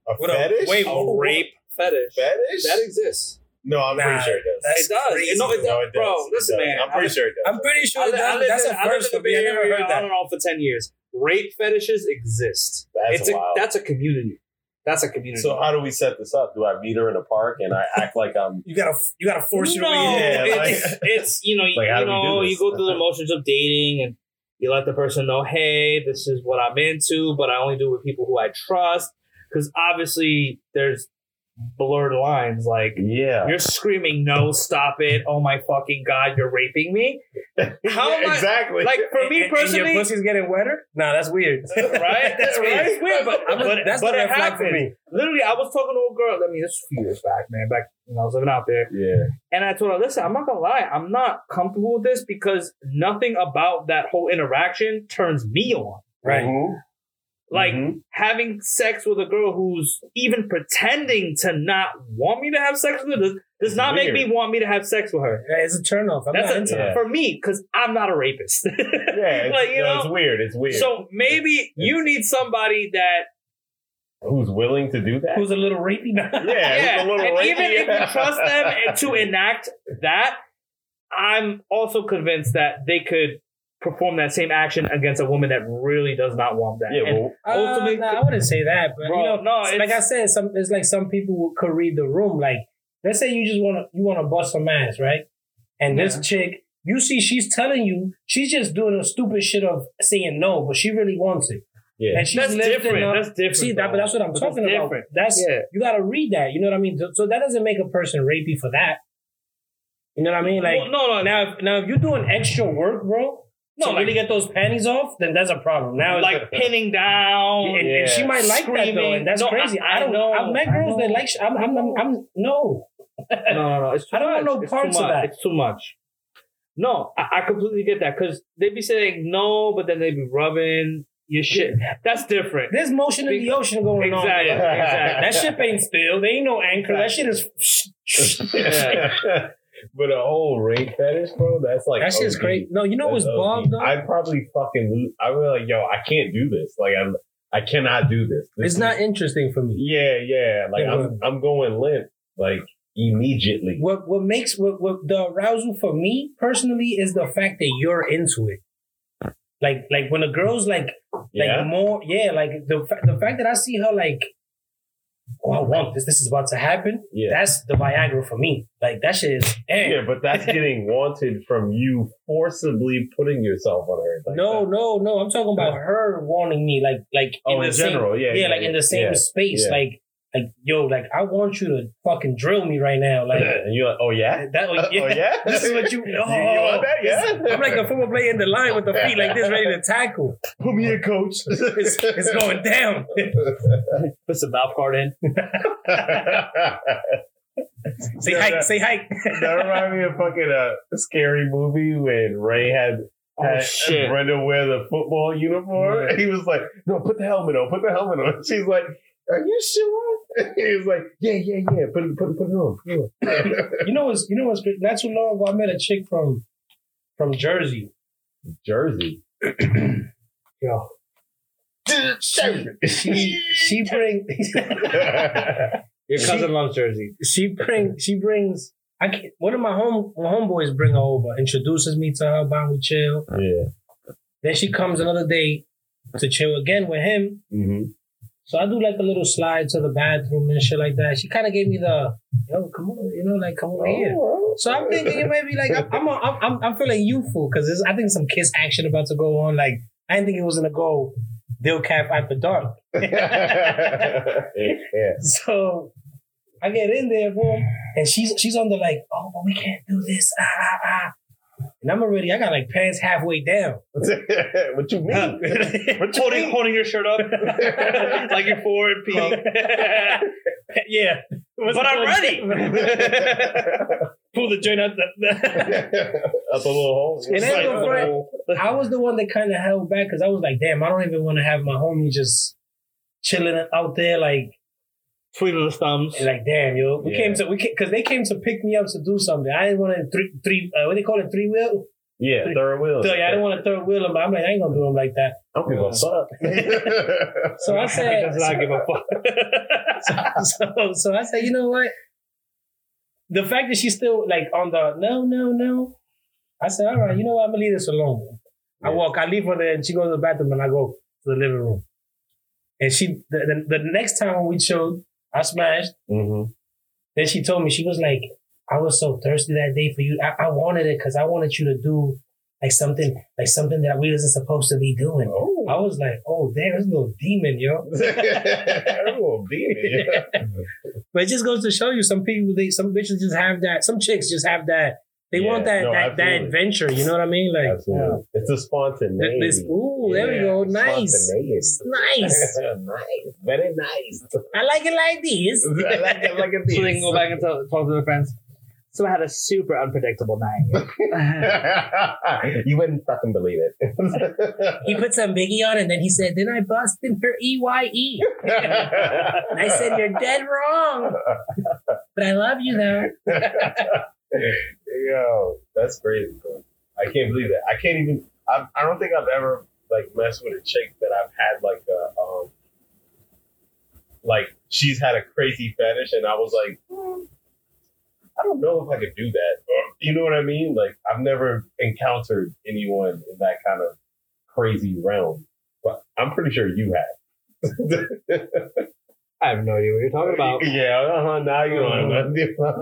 A
What a-
fetish?
wait,
A
what-
rape fetish.
fetish?
That exists.
no, I'm
Nah,
pretty sure it does.
It does.
crazy.
No, it does.
No, it does.
Bro,
It
listen,
does.
man.
I'm pretty
I,
sure it does.
I'm pretty sure
I,
it
li- I
does.
lived
that's
in,
a
I
first
in
for
the
me.
Bay
I never
Area,
heard
I
that.
don't know, for 10 years. rape fetishes exist.
That's
it's a
wild.
that's a community. That's a community.
So how do we set this up? Do I meet her in a park and I act like I'm?
You gotta you gotta force your
no,
way in.
Yeah,
it's,
like-
it's you know
Like,
you
do we do
know you go through the motions of dating and you let the person know, hey, this is what I'm into, but I only do it with people who I trust because obviously there's blurred lines like.
Yeah.
You're screaming, no, stop it. Oh my fucking God, you're raping me. How
Yeah,
am I-
exactly?
Like, for me
And- and
personally,
your pussy's getting wetter. Nah, that's weird.
right?
that's weird.
Right? It's weird, but,
I'm a-
but,
that's
but
the
it
red flag for me.
Literally, I was talking to a girl. I mean, this was a few years back, man. Back when I was living out there,
yeah.
and I told her, "Listen, I'm not gonna lie. I'm not comfortable with this because nothing about that whole interaction turns me on.
Right.
Mhm.
Like
Mhm.
having sex with a girl who's even pretending to not want me to have sex with her does, does not make me want me to have sex with her.
Yeah, it's a turn off. I'm
That's
not
a,
into
Yeah.
for me because I'm not a rapist.
Yeah. It's,
like you
no,
know.
it's weird. It's weird.
So maybe you need somebody that
Who's willing to do that?
Who's a little rapey now?
yeah.
yeah,
who's a little
and
rapey?
even if you trust them to enact that, I'm also convinced that they could perform that same action against a woman that really does not want that.
Yeah.
And
Well,
ultimately-
Uh, nah, I wouldn't say that, but
Bro,
you know,
no,
like I said, some it's like some people could read the room. Like, let's say you just want to you want to bust some ass, right? And this chick, you see, she's telling you she's just doing a stupid shit of saying no, but she really wants it,
yeah.
and she's
that's different.
up.
That's different.
See that, but that's what I'm
But
talking
that's
about.
different.
That's
Yeah.
you got to read that. You know what I mean? So, so that doesn't make a person rapey for that. You know what I mean? Like
Well, no, no,
now, now if you're doing extra work, bro,
No,
to
like-
really get those panties off, then that's a problem. Now, it's
like pinning down.
and, and she might like that though, and that's
No,
crazy.
I-
I,
I
don't
know.
know. I've met girls that like. sh- I'm. I'm. I'm, I'm no.
no, no, no. It's too
I don't
much.
no
It's
parts of that.
It's too much. No, I, I completely get that because they'd be saying no, but then they'd be rubbing your shit. That's different.
There's motion in the ocean going on.
Exactly.
bro.
exactly.
That ship ain't still. There ain't no anchor. That shit is.
but a whole rape fetish, bro. That's like
That shit's
OD.
great. No, you know what's
That's OD.
though?
I'd probably fucking lose. I would like, yo, I can't do this. Like, I'm, I cannot do this. This
It's
is-
not interesting for me.
Yeah, yeah. Like,
Yeah,
I'm, I'm going limp. Like immediately.
What what makes what, what the arousal for me personally is the fact that you're into it. Like like when a girl's like like
Yeah.
more yeah like the the fact that I see her like oh I want this this is about to happen
Yeah.
that's the Viagra for me like that shit is eh.
Yeah, but that's getting wanted from you forcibly putting yourself on her. Like
no
that.
no no I'm talking about her wanting me like like
Oh, in
same-
general, yeah,
yeah
yeah,
like in the same
yeah,
space
yeah.
like like yo like I want you to fucking drill me right now like
and you're like, oh yeah,
that
oh yeah.
Oh, this is what you. Oh,
you want oh, that? Yeah.
I'm like a football player in the line with the feet like this, ready to tackle.
Put me in, coach.
It's, it's going down.
Put some mouth guard in.
say
Yeah,
hike,
that-
say hike.
that reminded me of fucking a scary movie when Ray had.
Oh
had
shit.
Brenda wear the football uniform.
Yeah.
He was like, "No, put the helmet on. Put the helmet on." She's like, "Are you sure?" He was like, "Yeah, yeah, yeah. Put it, put it, put it on." Put it on.
You know what's you know what's great? Not too long ago, I met a chick from from Jersey.
Jersey.
Yo, she she bring
Your
She-
cousin loves Jersey.
she bring she brings. I can't, one of my home my homeboys bring her over, introduces me to her, buy we chill.
yeah.
Then she comes another day to chill again with him.
Mm-hmm.
So I do like a little slide to the bathroom and shit like that. She kind of gave me the, yo, come on, you know, like come over here. So I'm thinking it might be like I'm I'm I'm, I'm, I'm feeling youthful because I think some kiss action about to go on. Like I didn't think it was gonna go DilfCast after dark.
yeah.
So I get in there, boom, and she's she's on the like, oh, but we can't do this, ah ah ah. And I'm already, I got like pants halfway down.
what you mean? what you
Holding,
mean?
holding your shirt up like you're forward peak.
yeah,
but I'm ready.
Pull the joint out. The,
Up a little hole.
And
Like,
for. Uh, I was the one that kind of held back because I was like, damn, I don't even want to have my homie just chilling out there, like,
Twiddle the thumbs.
and like, damn, yo, we
Yeah.
came to we because they came to pick me up to do something. I didn't want to three three uh, what they call it three wheel.
yeah, third wheel.
So yeah, I didn't want to third wheel him, but I'm like, I ain't gonna do him like that.
I don't give a fuck.
So I
He
said,
does not give a fuck.
so, so I said, you know what? The fact that she's still like on the no, no, no. I said, all right, you know what? I'm gonna leave this alone. I walk, I leave her there, and she goes to the bathroom, and I go, to the living room. And she, the, the, the next time when we chilled, I smashed.
Mm-hmm.
Then she told me, she was like, I was so thirsty that day for you. I, I wanted it because I wanted you to do like something, like something that we wasn't supposed to be doing.
Oh.
I was like, oh, damn, there's no demon, yo.
Being it.
But it just goes to show you some people, they, some bitches just have that, some chicks just have that. They
Yeah,
want that,
no,
that, that adventure. You know what I mean? Like,
Absolutely. It's a
th-
spontaneity.
this, ooh, there we go. Nice. Nice.
nice. Very nice.
I like it like this.
I like it like a
So they can go back and tell, talk to their friends. So I had a super unpredictable night.
you wouldn't fucking believe it.
He put some biggie on and then he said, then I busted her EYE. And I said, you're dead wrong. But I love you though.
Yo, that's crazy. Bro. I can't believe that. I can't even. I, I don't think I've ever like messed with a chick that I've had like a um, like she's had a crazy fetish, and I was like, hmm, I don't know if I could do that. You know what I mean? Like I've never encountered anyone in that kind of crazy realm, but I'm pretty sure you have.
I have no idea what you're talking about.
Yeah, uh-huh, now you know what I'm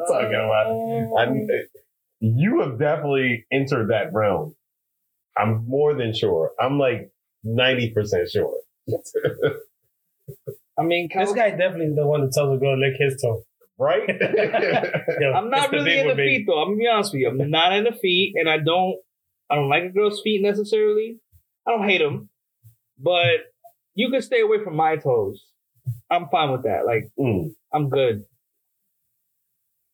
talking about. I, you have definitely entered that realm. I'm more than sure. I'm like 90% sure.
I mean,
This
Cal-
guy definitely is the one that tells a girl to lick his toe.
right?
Yo,
I'm not really into
one, baby.
feet though. I'm gonna be honest with you. I'm not into feet, and I don't. I don't like a girl's feet necessarily. I don't hate them, but you can stay away from my toes. I'm fine with that. Like
Mm.
I'm good.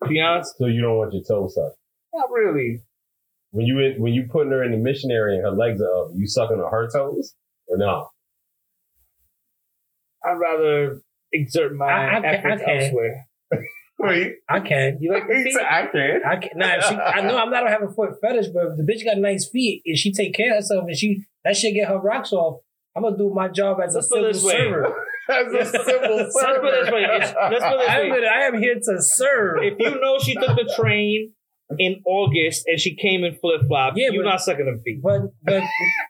To be honest,
So you don't want your toes sucked.
not really.
When you in, when you putting her in the missionary and her legs are up, you sucking on her toes or no?
I'd rather exert my
I- I can-
efforts
I can.
elsewhere.
Wait,
I can.
You like feet?
I can.
I can. Nah, she, I know I'm not gonna have a foot fetish, but if the bitch got nice feet and she take care of herself and she that shit get her rocks off, I'm gonna do my job as
Let's
a
put
civil
this
servant.
That's a simple
Let's put it this way. It's- let's put this
I
way.
am, I am here to serve.
If you know she took the train in August and she came in flip flops,
Yeah,
you're
but-
not sucking them feet.
But but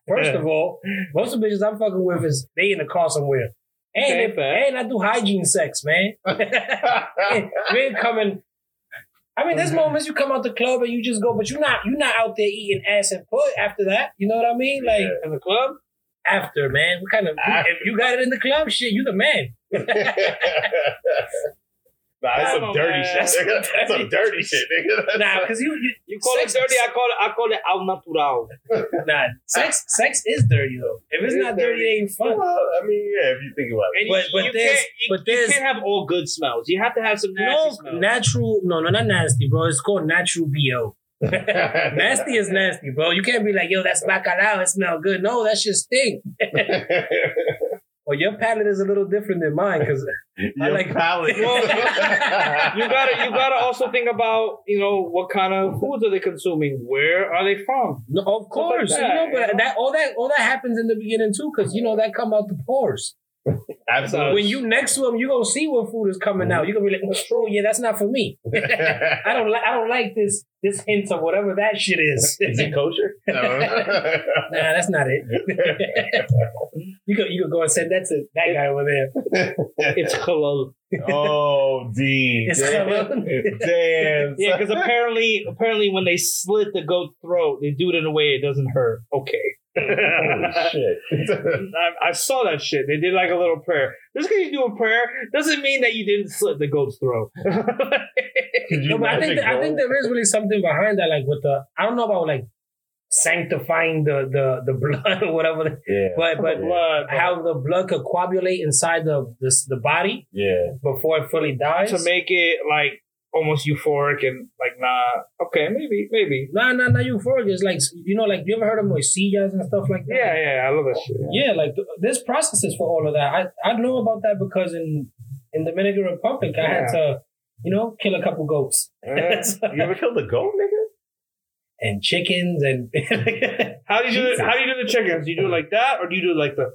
first of all, most of the bitches I'm fucking with is they in the car somewhere. And
Okay,
if, and I do hygiene sex, man. And we ain't coming. I mean, there's moments you come out the club and you just go, but you're not you're not out there eating ass and put after that. You know what I mean? Like
In the club?
After, man. What kind of
After.
if you got it in the club, shit, you the man.
nah, that's some
on,
dirty
man.
shit.
That's
nigga.
some
That's some dirty shit, nigga.
Nah, because you, you
You call
sex,
it dirty, I call it I call it al natural.
Nah, sex sex is dirty though. If it's
It is
not dirty, it ain't fun.
Well, I mean, yeah, if you think about it.
And
But-
you,
but
you
there's-
can't, you,
but
you can't have all good smells. You have to have some nasty
No,
smells.
natural. No, no, not nasty, bro. It's called natural bo. nasty is nasty, bro. You can't be like, yo, that's bacalao. It smell good. No, that shit stink. Well, your palate is a little different than mine because I like-
palate.
Well, you gotta you gotta also think about you know what kind of foods are they consuming? Where are they from?
no, of course,
that,
you know,
you
but
know?
that all that all that happens in the beginning too, because you know that come out the pores.
Absolutely.
When you next to them, you're gonna see what food is coming out. You're gonna be like, oh yeah, that's not for me. I don't like I don't like this this hint of whatever that shit is.
Is it kosher?
Nah, that's not it. you could you could go and send that to that guy over there.
It's halal.
oh, D.
It's
damn.
halal.
Damn.
Yeah, because apparently apparently when they slit the goat's throat, they do it in a way it doesn't hurt. Okay.
Holy shit.
I, I saw that shit. They did like a little prayer. Just because you do a prayer doesn't mean that you didn't slit the goat's throat.
No, but I think that, I think there is really something behind that, like with the I don't know about like sanctifying the the the blood or whatever,
Yeah.
but but
Blood,
how the blood could coagulate inside the the, the body
Yeah.
before it fully dies.
to make it like almost euphoric and like nah. Okay, maybe, maybe.
Nah, nah, nah, euphoric is like you know, like you ever heard of morcillas and stuff like that?
Yeah, yeah, I love that shit.
Yeah, like th- there's processes for all of that. I I know about that because in in Dominican Republic, I had to, you know, kill a couple goats
Uh, you ever killed a goat, nigga?
and chickens and
How do you do?
Jesus.
How do you do the chickens? Do you do it like that, or do you do it like the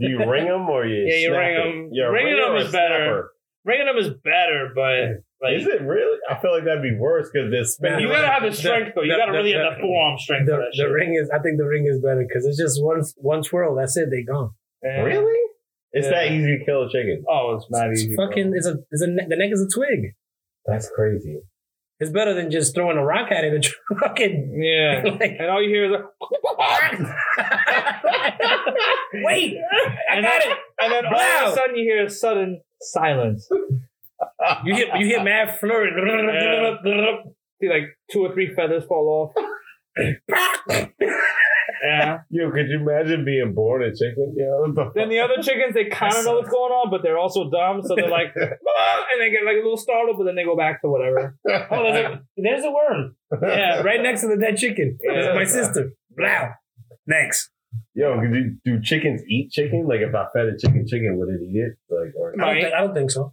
Do you ring them or you?
Yeah, you ring them
You're a
Ringing
ringer
'em
or
is better.
snapper?
ringing them is better, but like
Is it really? I feel like that'd be worse because they're spinning.
you gotta have the strength though. You
the-
gotta
the-
really have
the-
the forearm strength
the,
for that
the
shit.
ring is I think the ring is better because it's just one one twirl. That's it. They gone.
And-
Really? It's
Yeah.
that easy to kill a chicken.
Oh, it's not
It's
easy. bro.
fucking. It's a. It's a. The neck is a twig.
That's crazy.
It's better than just throwing a rock at it and fucking.
Yeah.
Like,
And all you hear is like,
wait, I
and
got
then,
it.
And then all of a sudden you hear a sudden silence.
You hear you hear mad flurry.
See like two or three feathers fall off. Yeah.
Yo, could you imagine being born a chicken? Yeah. what the
Then the other chickens, they kind of know what's going on, but they're also dumb, so they're like, "Ah," and they get like a little startled, but then they go back to whatever.
Oh, there's a, there's a worm. Yeah, right next to the dead chicken. This is my sister. Blow. Next.
Yo, could you, do chickens eat chicken? Like if I fed a chicken chicken, would it eat it? Like or,
I don't,
Right.
think, I don't think so.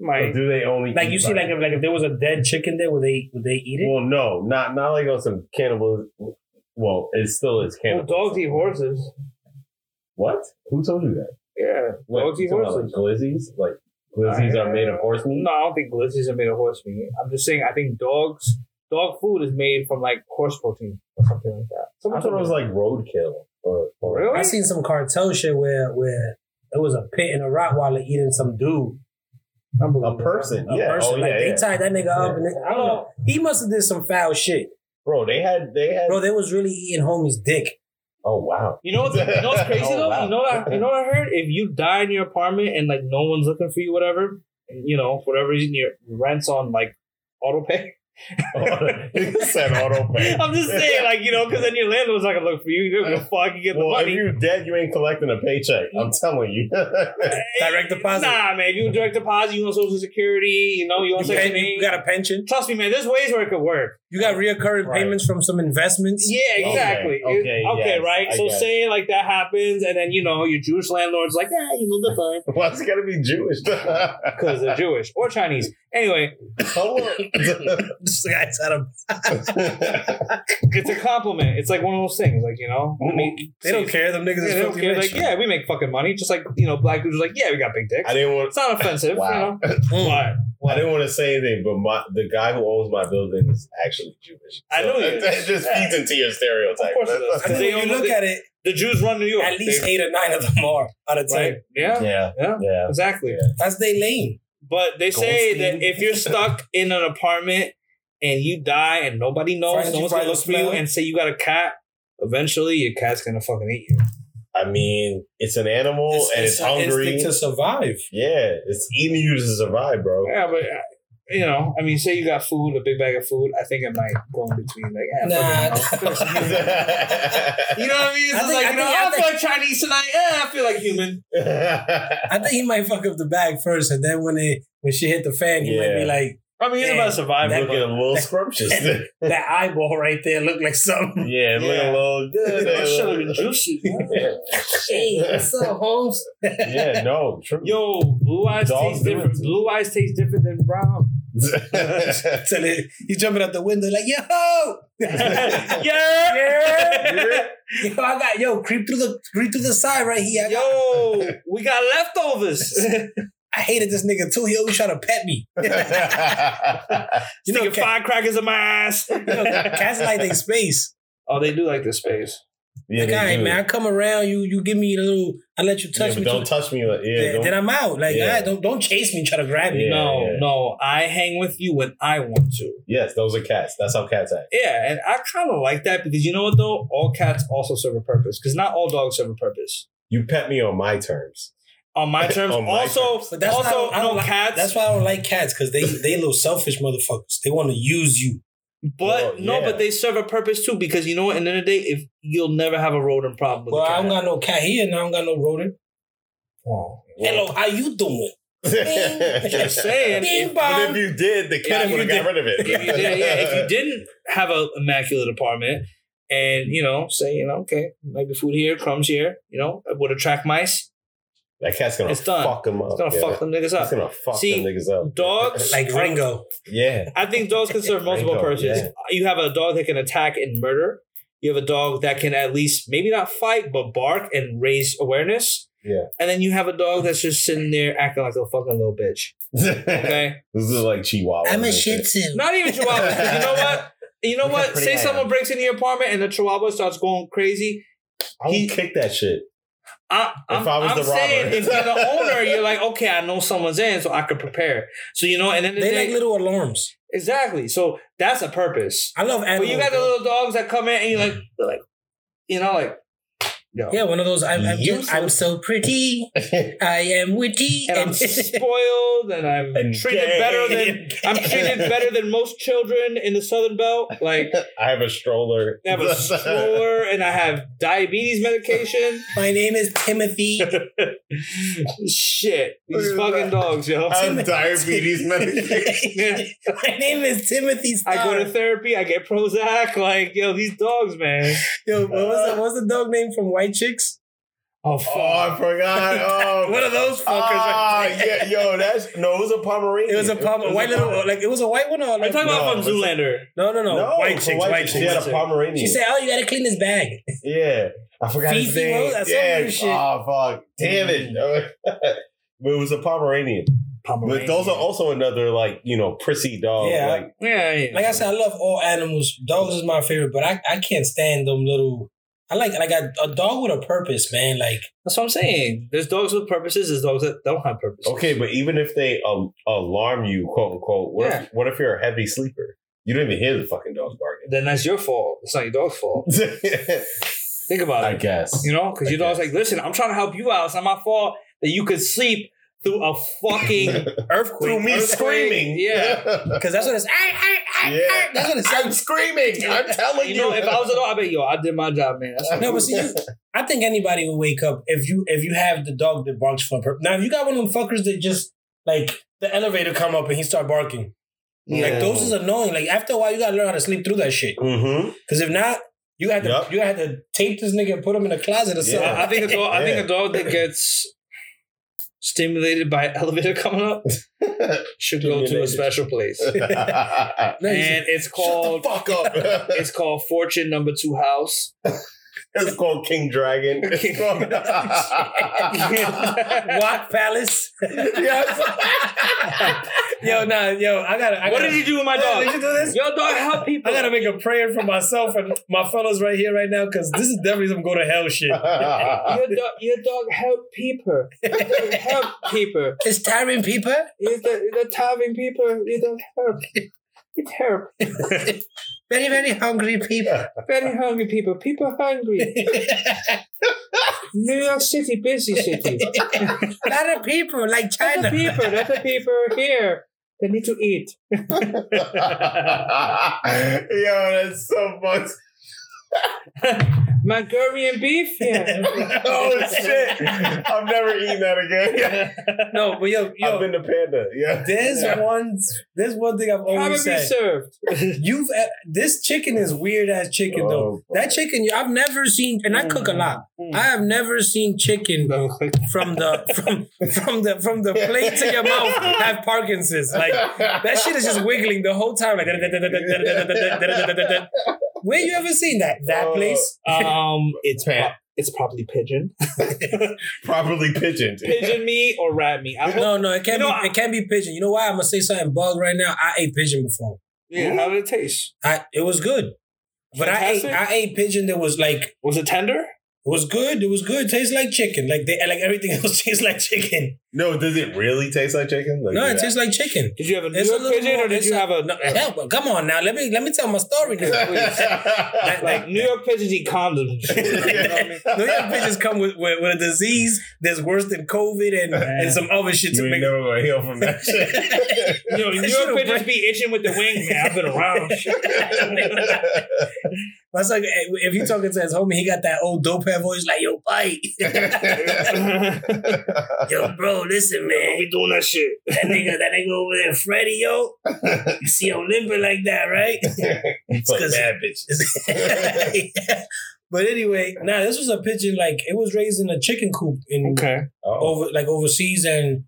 Or
My
do they only
Like
eat
you see, like if like if there was a dead chicken there, would they would they eat it?
Well, no, not not like on some cannibal. Well, it still is
well,
cannibal.
dogs eat horses.
What? Who told you that?
Yeah,
What,
dogs eat
talking about,
horses.
Like glizzies? Like glizzies are made of horse meat?
No, I don't think glizzies are made of horse meat. I'm just saying, I think dogs, dog food is made from like horse protein or something like that.
I
Someone
thought it
told
was like roadkill. Or, or
Really?
I seen some cartel shit where where it was a pit and a Rottweiler eating some dude.
A
Unbelievable.
person.
A
yeah.
person.
oh,
like
yeah,
they
yeah.
tied that nigga up and they, I don't know. He must have did some foul shit.
Bro, they had they had.
Bro, they was really eating homie's dick.
oh wow.
You know what's, you know what's crazy
Oh,
though?
wow.
You know what I, you know what I heard? If you die in your apartment and like no one's looking for you, whatever, you know, for whatever reason your rent's on like auto pay.
You said auto pay.
I'm just saying, like, you know, because then your landlord's not gonna look for you. You don't give a fuck, you get the
Well, if you're dead, you ain't collecting a paycheck. I'm telling you.
Direct deposit.
Nah, man, if you direct deposit, you on social security, you know, you on
You, pen- you got a pension.
Trust me, man, there's ways where it could work.
You got reoccurring
Right.
payments from some investments.
Yeah, exactly.
Okay,
It-
okay, yes,
right.
I
So
guess.
say like that happens, and then you know your Jewish landlord's like, yeah, you know, the fine
Why it's gotta be Jewish?
because they're Jewish or Chinese. Anyway,
Hold
this guy's out of.
it's a compliment. It's like one of those things, like you know, I mean,
They don't care. Them niggas
Yeah, they don't care.
rich.
Like, yeah, we make fucking money. Just like you know, black dudes are like, yeah, we got big dicks.
I didn't want.
It's not offensive,
Wow.
you know.
Mm.
What?
I didn't want to say anything, but my the guy who owns my building is actually Jewish.
I know he
it,
is.
it just feeds into your stereotype.
Of course it does.
I think
They
when you look
the-
at it,
The Jews run New York.
at least
They-
eight or nine of them are out of ten.
right? Yeah,
yeah,
yeah,
yeah.
exactly.
Yeah.
That's their lane.
But they say
Goldstein.
that if you're stuck in an apartment and you die and nobody knows,
Find
no one's gonna look for you, and say you got a cat, eventually your cat's gonna fucking eat you.
I mean, it's an animal and it's,
an
hungry.
to survive.
yeah, it's eating you to survive, bro.
Yeah, but uh, you know, I mean, say you got food, a big bag of food. I think it might go in between. Like, yeah,
Nah.
fuck it. you know what I mean? It's
I think-
like
I
you know,
think-
I,
I
feel like Chinese tonight. Yeah, I feel like human.
I think he might fuck up the bag first, and then when they when she hit the fan, he might be like
I mean, he's about to survive.
That-
Looking a little scrumptious.
that eyeball right there looked like something.
yeah, looking a little.
That should have been juicy.
Yeah.
Hey, what's up, Holmes?
yeah, no, true.
Yo, blue eyes
Dogs
taste different.
too.
Blue eyes taste different than brown.
Tell it, he's jumping out the window like, yo,
yeah.
yo, I got yo, creep through the creep through the side right here. I, got,
Yo, we got leftovers.
I hated this nigga too. He always try to pet me. you know,
firecrackers in my ass.
you know, cats like their space.
oh, they do like this space.
Yeah,
Like,
they
all right,
do.
man, I come around, you you give me a little, I let you touch
but
me.
don't
too.
touch me. Like, yeah,
then, then I'm out. Like,
Yeah.
all right, don't don't chase me, try to grab me.
Yeah,
no,
yeah.
no, I hang with you when I want to.
yes, those are cats. That's how cats act.
Yeah, and I kind of like that because you know what though, all cats also serve a purpose because not all dogs serve a purpose.
You pet me on my terms.
On my terms,
On my
also,
terms.
But that's
also
I don't, I don't
no
like,
cats.
That's why I don't like cats because they they little selfish motherfuckers. They want to use you.
But
Well,
no,
yeah.
but they serve a purpose too because you know what? At the end of the day, if you'll never have a rodent problem with
Well,
a
I
cat.
don't got no cat here, and I don't got no rodent.
Oh,
Hello, how you doing?
just saying.
Bing
if-
But if you did, the cat would have got rid of it.
if you did, yeah, if you didn't have an immaculate apartment and you know, say, you know, okay, maybe food here, crumbs here, you know, it would attract mice.
That cat's gonna
It's done.
fuck them up.
It's gonna
yeah.
fuck them niggas
It's
up.
gonna fuck
See,
them niggas up.
Dogs
like Ringo.
Yeah.
I think dogs can serve multiple
Ringo,
purposes.
yeah.
You have a dog that can attack and murder. You have a dog that can at least maybe not fight, but bark and raise awareness.
Yeah.
And then you have a dog that's just sitting there acting like a fucking little bitch. Okay.
this is like Chihuahua.
I'm a
and
Shih
shit.
Tzu.
Not even chihuahuas. 'cause you know what? You know what? Say someone
am.
breaks into your apartment and the chihuahua starts going crazy.
I would
He-
kick that shit.
I, I'm,
If I was the
saying
robber.
if you're the owner, you're like, okay, I know someone's in, so I could prepare. So you know, and then the
They
day,
like little alarms.
exactly. So that's a purpose.
I love animals.
But you got the little dogs that come in and you're like, like, you know, like, yo,
Yeah, one of those. I'm, I'm, just, I'm so pretty. I am witty.
and I'm spoiled and I'm
And
treated
gay.
better than I'm treated better than most children in the Southern Belt. Like
I have a stroller.
I have a stroller and I have diabetes medication.
My name is Timothy.
Shit, these fucking dogs, yo.
I have diabetes medication.
My name is Timothy Star.
I go to therapy. I get Prozac. Like, yo, these dogs, man.
Yo, what was, the, what was the dog name from White Chicks?
Oh fuck.
Oh, I forgot. Oh,
what are those fuckers.
Ah,
right
yeah, yo, that's no, it was a Pomeranian.
It was a pom-
It was
white
a
little,
Pomer-
like it was a white one or
Are you
like,
talking
No,
about from
a-
Zoolander?
no, no, no,
No,
white chicks, white
She
chicks.
had a Pomeranian.
She said, "Oh, you gotta clean this bag."
Yeah, I forgot his
Fifi,
name.
bro,
yeah,
shit.
oh fuck, damn it. but it was a Pomeranian. But those are also another like you know prissy dog.
Yeah.
Like
Yeah, yeah.
Like I said, I love all animals. Dogs is my favorite, but I, I can't stand them little. I like like a, a dog with a purpose, man. Like
That's what I'm saying. There's dogs with purposes. There's dogs that don't have purposes.
okay, but even if they um, alarm you, quote unquote, what
Yeah.
if what if you're a heavy sleeper? You don't even hear the fucking dogs barking.
Then that's your fault. It's not your dog's fault. Think about
I
it.
I guess.
You know, because
I
your dog's
guess.
like, listen, I'm trying to help you out. It's not my fault that you could sleep through a fucking
earthquake.
Through me
Earthquake,
screaming.
yeah.
Because that's what it's. I, I, I,
yeah.
I, that's what it
I'm screaming. I'm telling
You
you.
know, if I was a dog, I bet yo, I did my job, man. That's
No, but see, you- I think anybody would wake up if you if you have the dog that barks for a purpose. Now, if you got one of them fuckers that just like the elevator come up and he start barking,
Yeah.
like those is annoying. Like after a while, you gotta learn how to sleep through that shit.
mm-hmm.
Because if not, you had to
Yup.
you had to tape this nigga and put him in a closet or something.
Yeah.
I I think a dog. I think a dog that gets stimulated by elevator coming up should go to a special place,
No,
and it's
Shut
called
the fuck up.
it's called Fortune Number Two House.
It's called King Dragon. It's called-
Watt Palace.
yes.
yo, nah, yo, I gotta. I
What
gotta,
did you do with my dog?
Did you do this?
Your dog help people.
I gotta make a prayer for myself and my fellows right here, right now, because this is definitely some go to hell shit.
your dog, your dog help people. Help people.
It's tiring people.
You're the, the starving people. You don't help. It help.
Very, very hungry people.
Very hungry people. People hungry. New York City, busy city.
A lot of people like China.
people, lot of people here. They need to eat.
Yo, that's so much.
Mongolian beef? Yeah.
oh shit! I'm never eating that again.
No, but yo,
I've been to Panda. Yeah.
there's one, there's one thing I've
Probably
always said.
served.
You've uh, this chicken is weird ass chicken though.
Oh,
That chicken, I've never seen, and I cook a lot. I have never seen chicken from the from from the from the plate to your mouth have Parkinson's. Like that shit is just wiggling the whole time. Like where you ever seen that? That
Oh.
place?
Um, it's
Pat.
pro- it's probably pigeon,
properly pigeoned.
pigeon me or rat me? I hope.
No, no, it can't
You know,
be. It can't be pigeon. You know why? I'm gonna say something bug right now. I ate pigeon before.
Yeah, how did it taste?
I it was good, but I ate I ate pigeon that was like
Was it tender?
It was good. It was good. Tastes like chicken. Like they like everything else tastes like chicken.
No, does it really taste like chicken? Like,
No, it
yeah.
tastes like chicken.
Did you have a New
It's
York
little
pigeon
more-
or did you
a-
have a
No, hell, but come on now. Let me let me tell my story now.
like, like New York pigeons eat condoms? you know what I mean?
New York pigeons come with, with, with a disease that's worse than COVID and, and some other shit to
ain't
make.
never gonna heal from that shit.
Yo, New York
shit'll
pigeons
break-
be itching with the wing, man. I've been around. Shit.
That's like eh, if you talking to his homie, he got that old dope head voice like, "Yo, bite, yo, bro, listen, man,
we doing that shit.
that nigga, that nigga over there, Freddie, yo, you see him limping like that, right?"
Fuck
'cause-
bad bitches.
but anyway, nah, this was a pigeon like it was raised in a chicken coop in
Okay.
Oh.
over like overseas and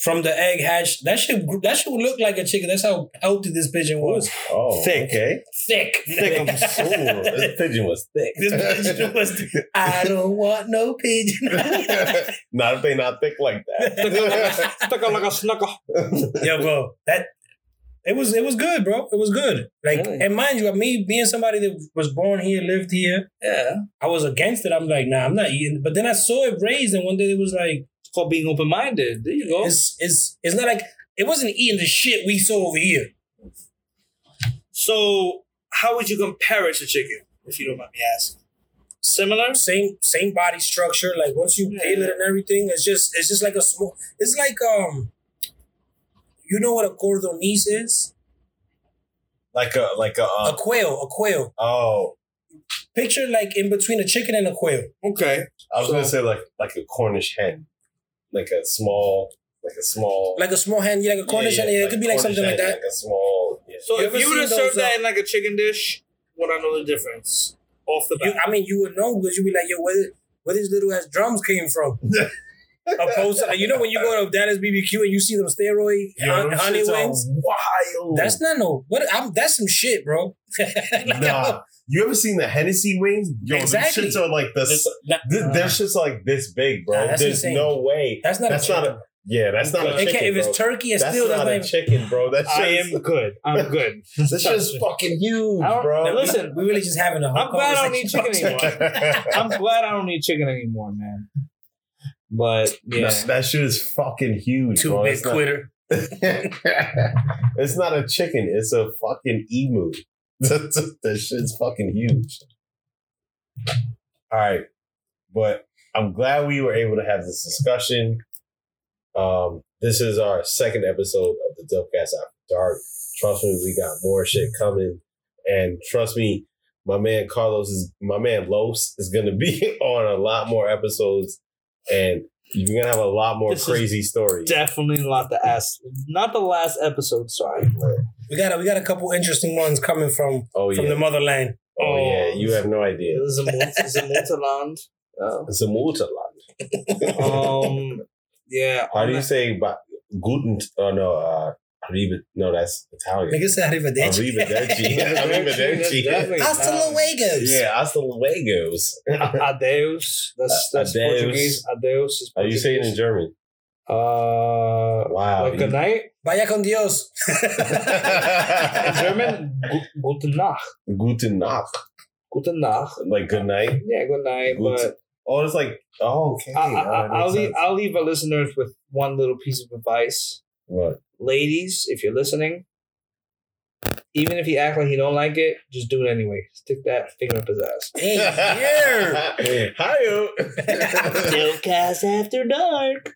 from the egg hatch. That shit that shit would look like a chicken. That's how healthy this pigeon oh, was.
Oh,
Thick.
Okay.
Thick.
Thick 'em.
Ooh, this pigeon was thick.
This pigeon was Thick. I don't want no pigeon.
not if they not thick like that.
Stuck out like a snucker.
Yo, bro, that It was it was good, bro. It was good. Like,
Really?
and mind you, me being somebody that was born here, lived here,
Yeah.
I was against it. I'm like, nah, I'm not eating. But then I saw it raised, and one day it was like,
It's called being open minded. There you go.
it's it's it's not like it wasn't eating the shit we saw over here.
So, how would you compare it to chicken, if you don't mind me asking? Similar?
Same same body structure. Like once you
Yeah.
peel it and everything, it's just it's just like a small. It's like um, you know what a codorniz is?
Like a like a
A
uh,
quail, a quail.
oh.
Picture like in between a chicken and a quail.
Okay.
I was
So-
gonna say like like a Cornish hen, like a small like a small
Like a small hand, yeah, like a Cornish hen. Yeah, it could be like
Cornish
something like that.
Like a small. Yeah.
So,
You
if you were to
seen
serve that
uh,
in like a chicken dish, would I know the difference? Off the
You,
bat.
I mean, you would know because you'd be like, yo, where, where these little ass drums came from? Opposed to, you know, when you go to Dallas BBQ and you see them steroid
Yo,
hon- honey wings,
Wild.
that's not no. What? I'm, that's some shit, bro. Like,
nah. You ever seen the Hennessy wings? Yo,
Exactly.
them shits are like.
This- nah,
Th-
nah.
their shits are like this big, bro.
Nah, that's
There's
insane.
no way.
That's not
That's
a
not
chicken.
a. Yeah, that's not a chicken.
if it's
bro.
turkey, it's
that's
still
not
that's
a
like,
chicken, bro. That
I am good. I'm good.
This shit's fucking huge, bro.
now listen,
we really just having a
I'm glad I don't eat chicken anymore. I'm glad I don't eat chicken anymore, man. But yeah,
that, that shit is fucking huge,
Two
bro.
big quitter.
it's not a chicken. It's a fucking emu. that shit's fucking huge. All right, but I'm glad we were able to have this discussion. Um, this is our second episode of the DilfCast After Dark. Trust me, we got more shit coming, and trust me, my man Carlos is my man Los is gonna be on a lot more episodes, and you're gonna have a lot more
This
crazy stories.
definitely not the ass. Not the last episode. Sorry.
We got a, we got a couple interesting ones coming from
Oh
from
yeah,
the motherland.
oh yeah, you have no idea.
This is a mult- this is a multiland.
It's a multiland.
um, yeah.
How do you say ba- guten? Oh no, uh, arriva. No, that's Italian.
Nigga said arrivederci.
Arrivederci.
That's
Arrivederci.
definitely
Hasta
Italian.
luego.
Yeah, hasta luego.
Adeus. That's that's
Adeus.
Portuguese. Adeus is
Are you saying it in German?
Uh,
Wow.
like good night.
Vaya con Dios.
In German, gu- gute Nacht.
Guten Nacht.
Gute Nacht.
Like good night.
Yeah, good night.
Gut-
But
Oh, it's like oh okay.
I, I,
that
I'll
makes
leave. I'll leave our listeners with one little piece of advice.
What?
Ladies, if you're listening, even if you act like you don't like it, just do it anyway. Stick that finger up his ass.
Hey, yeah.
Hi.
Cast after dark.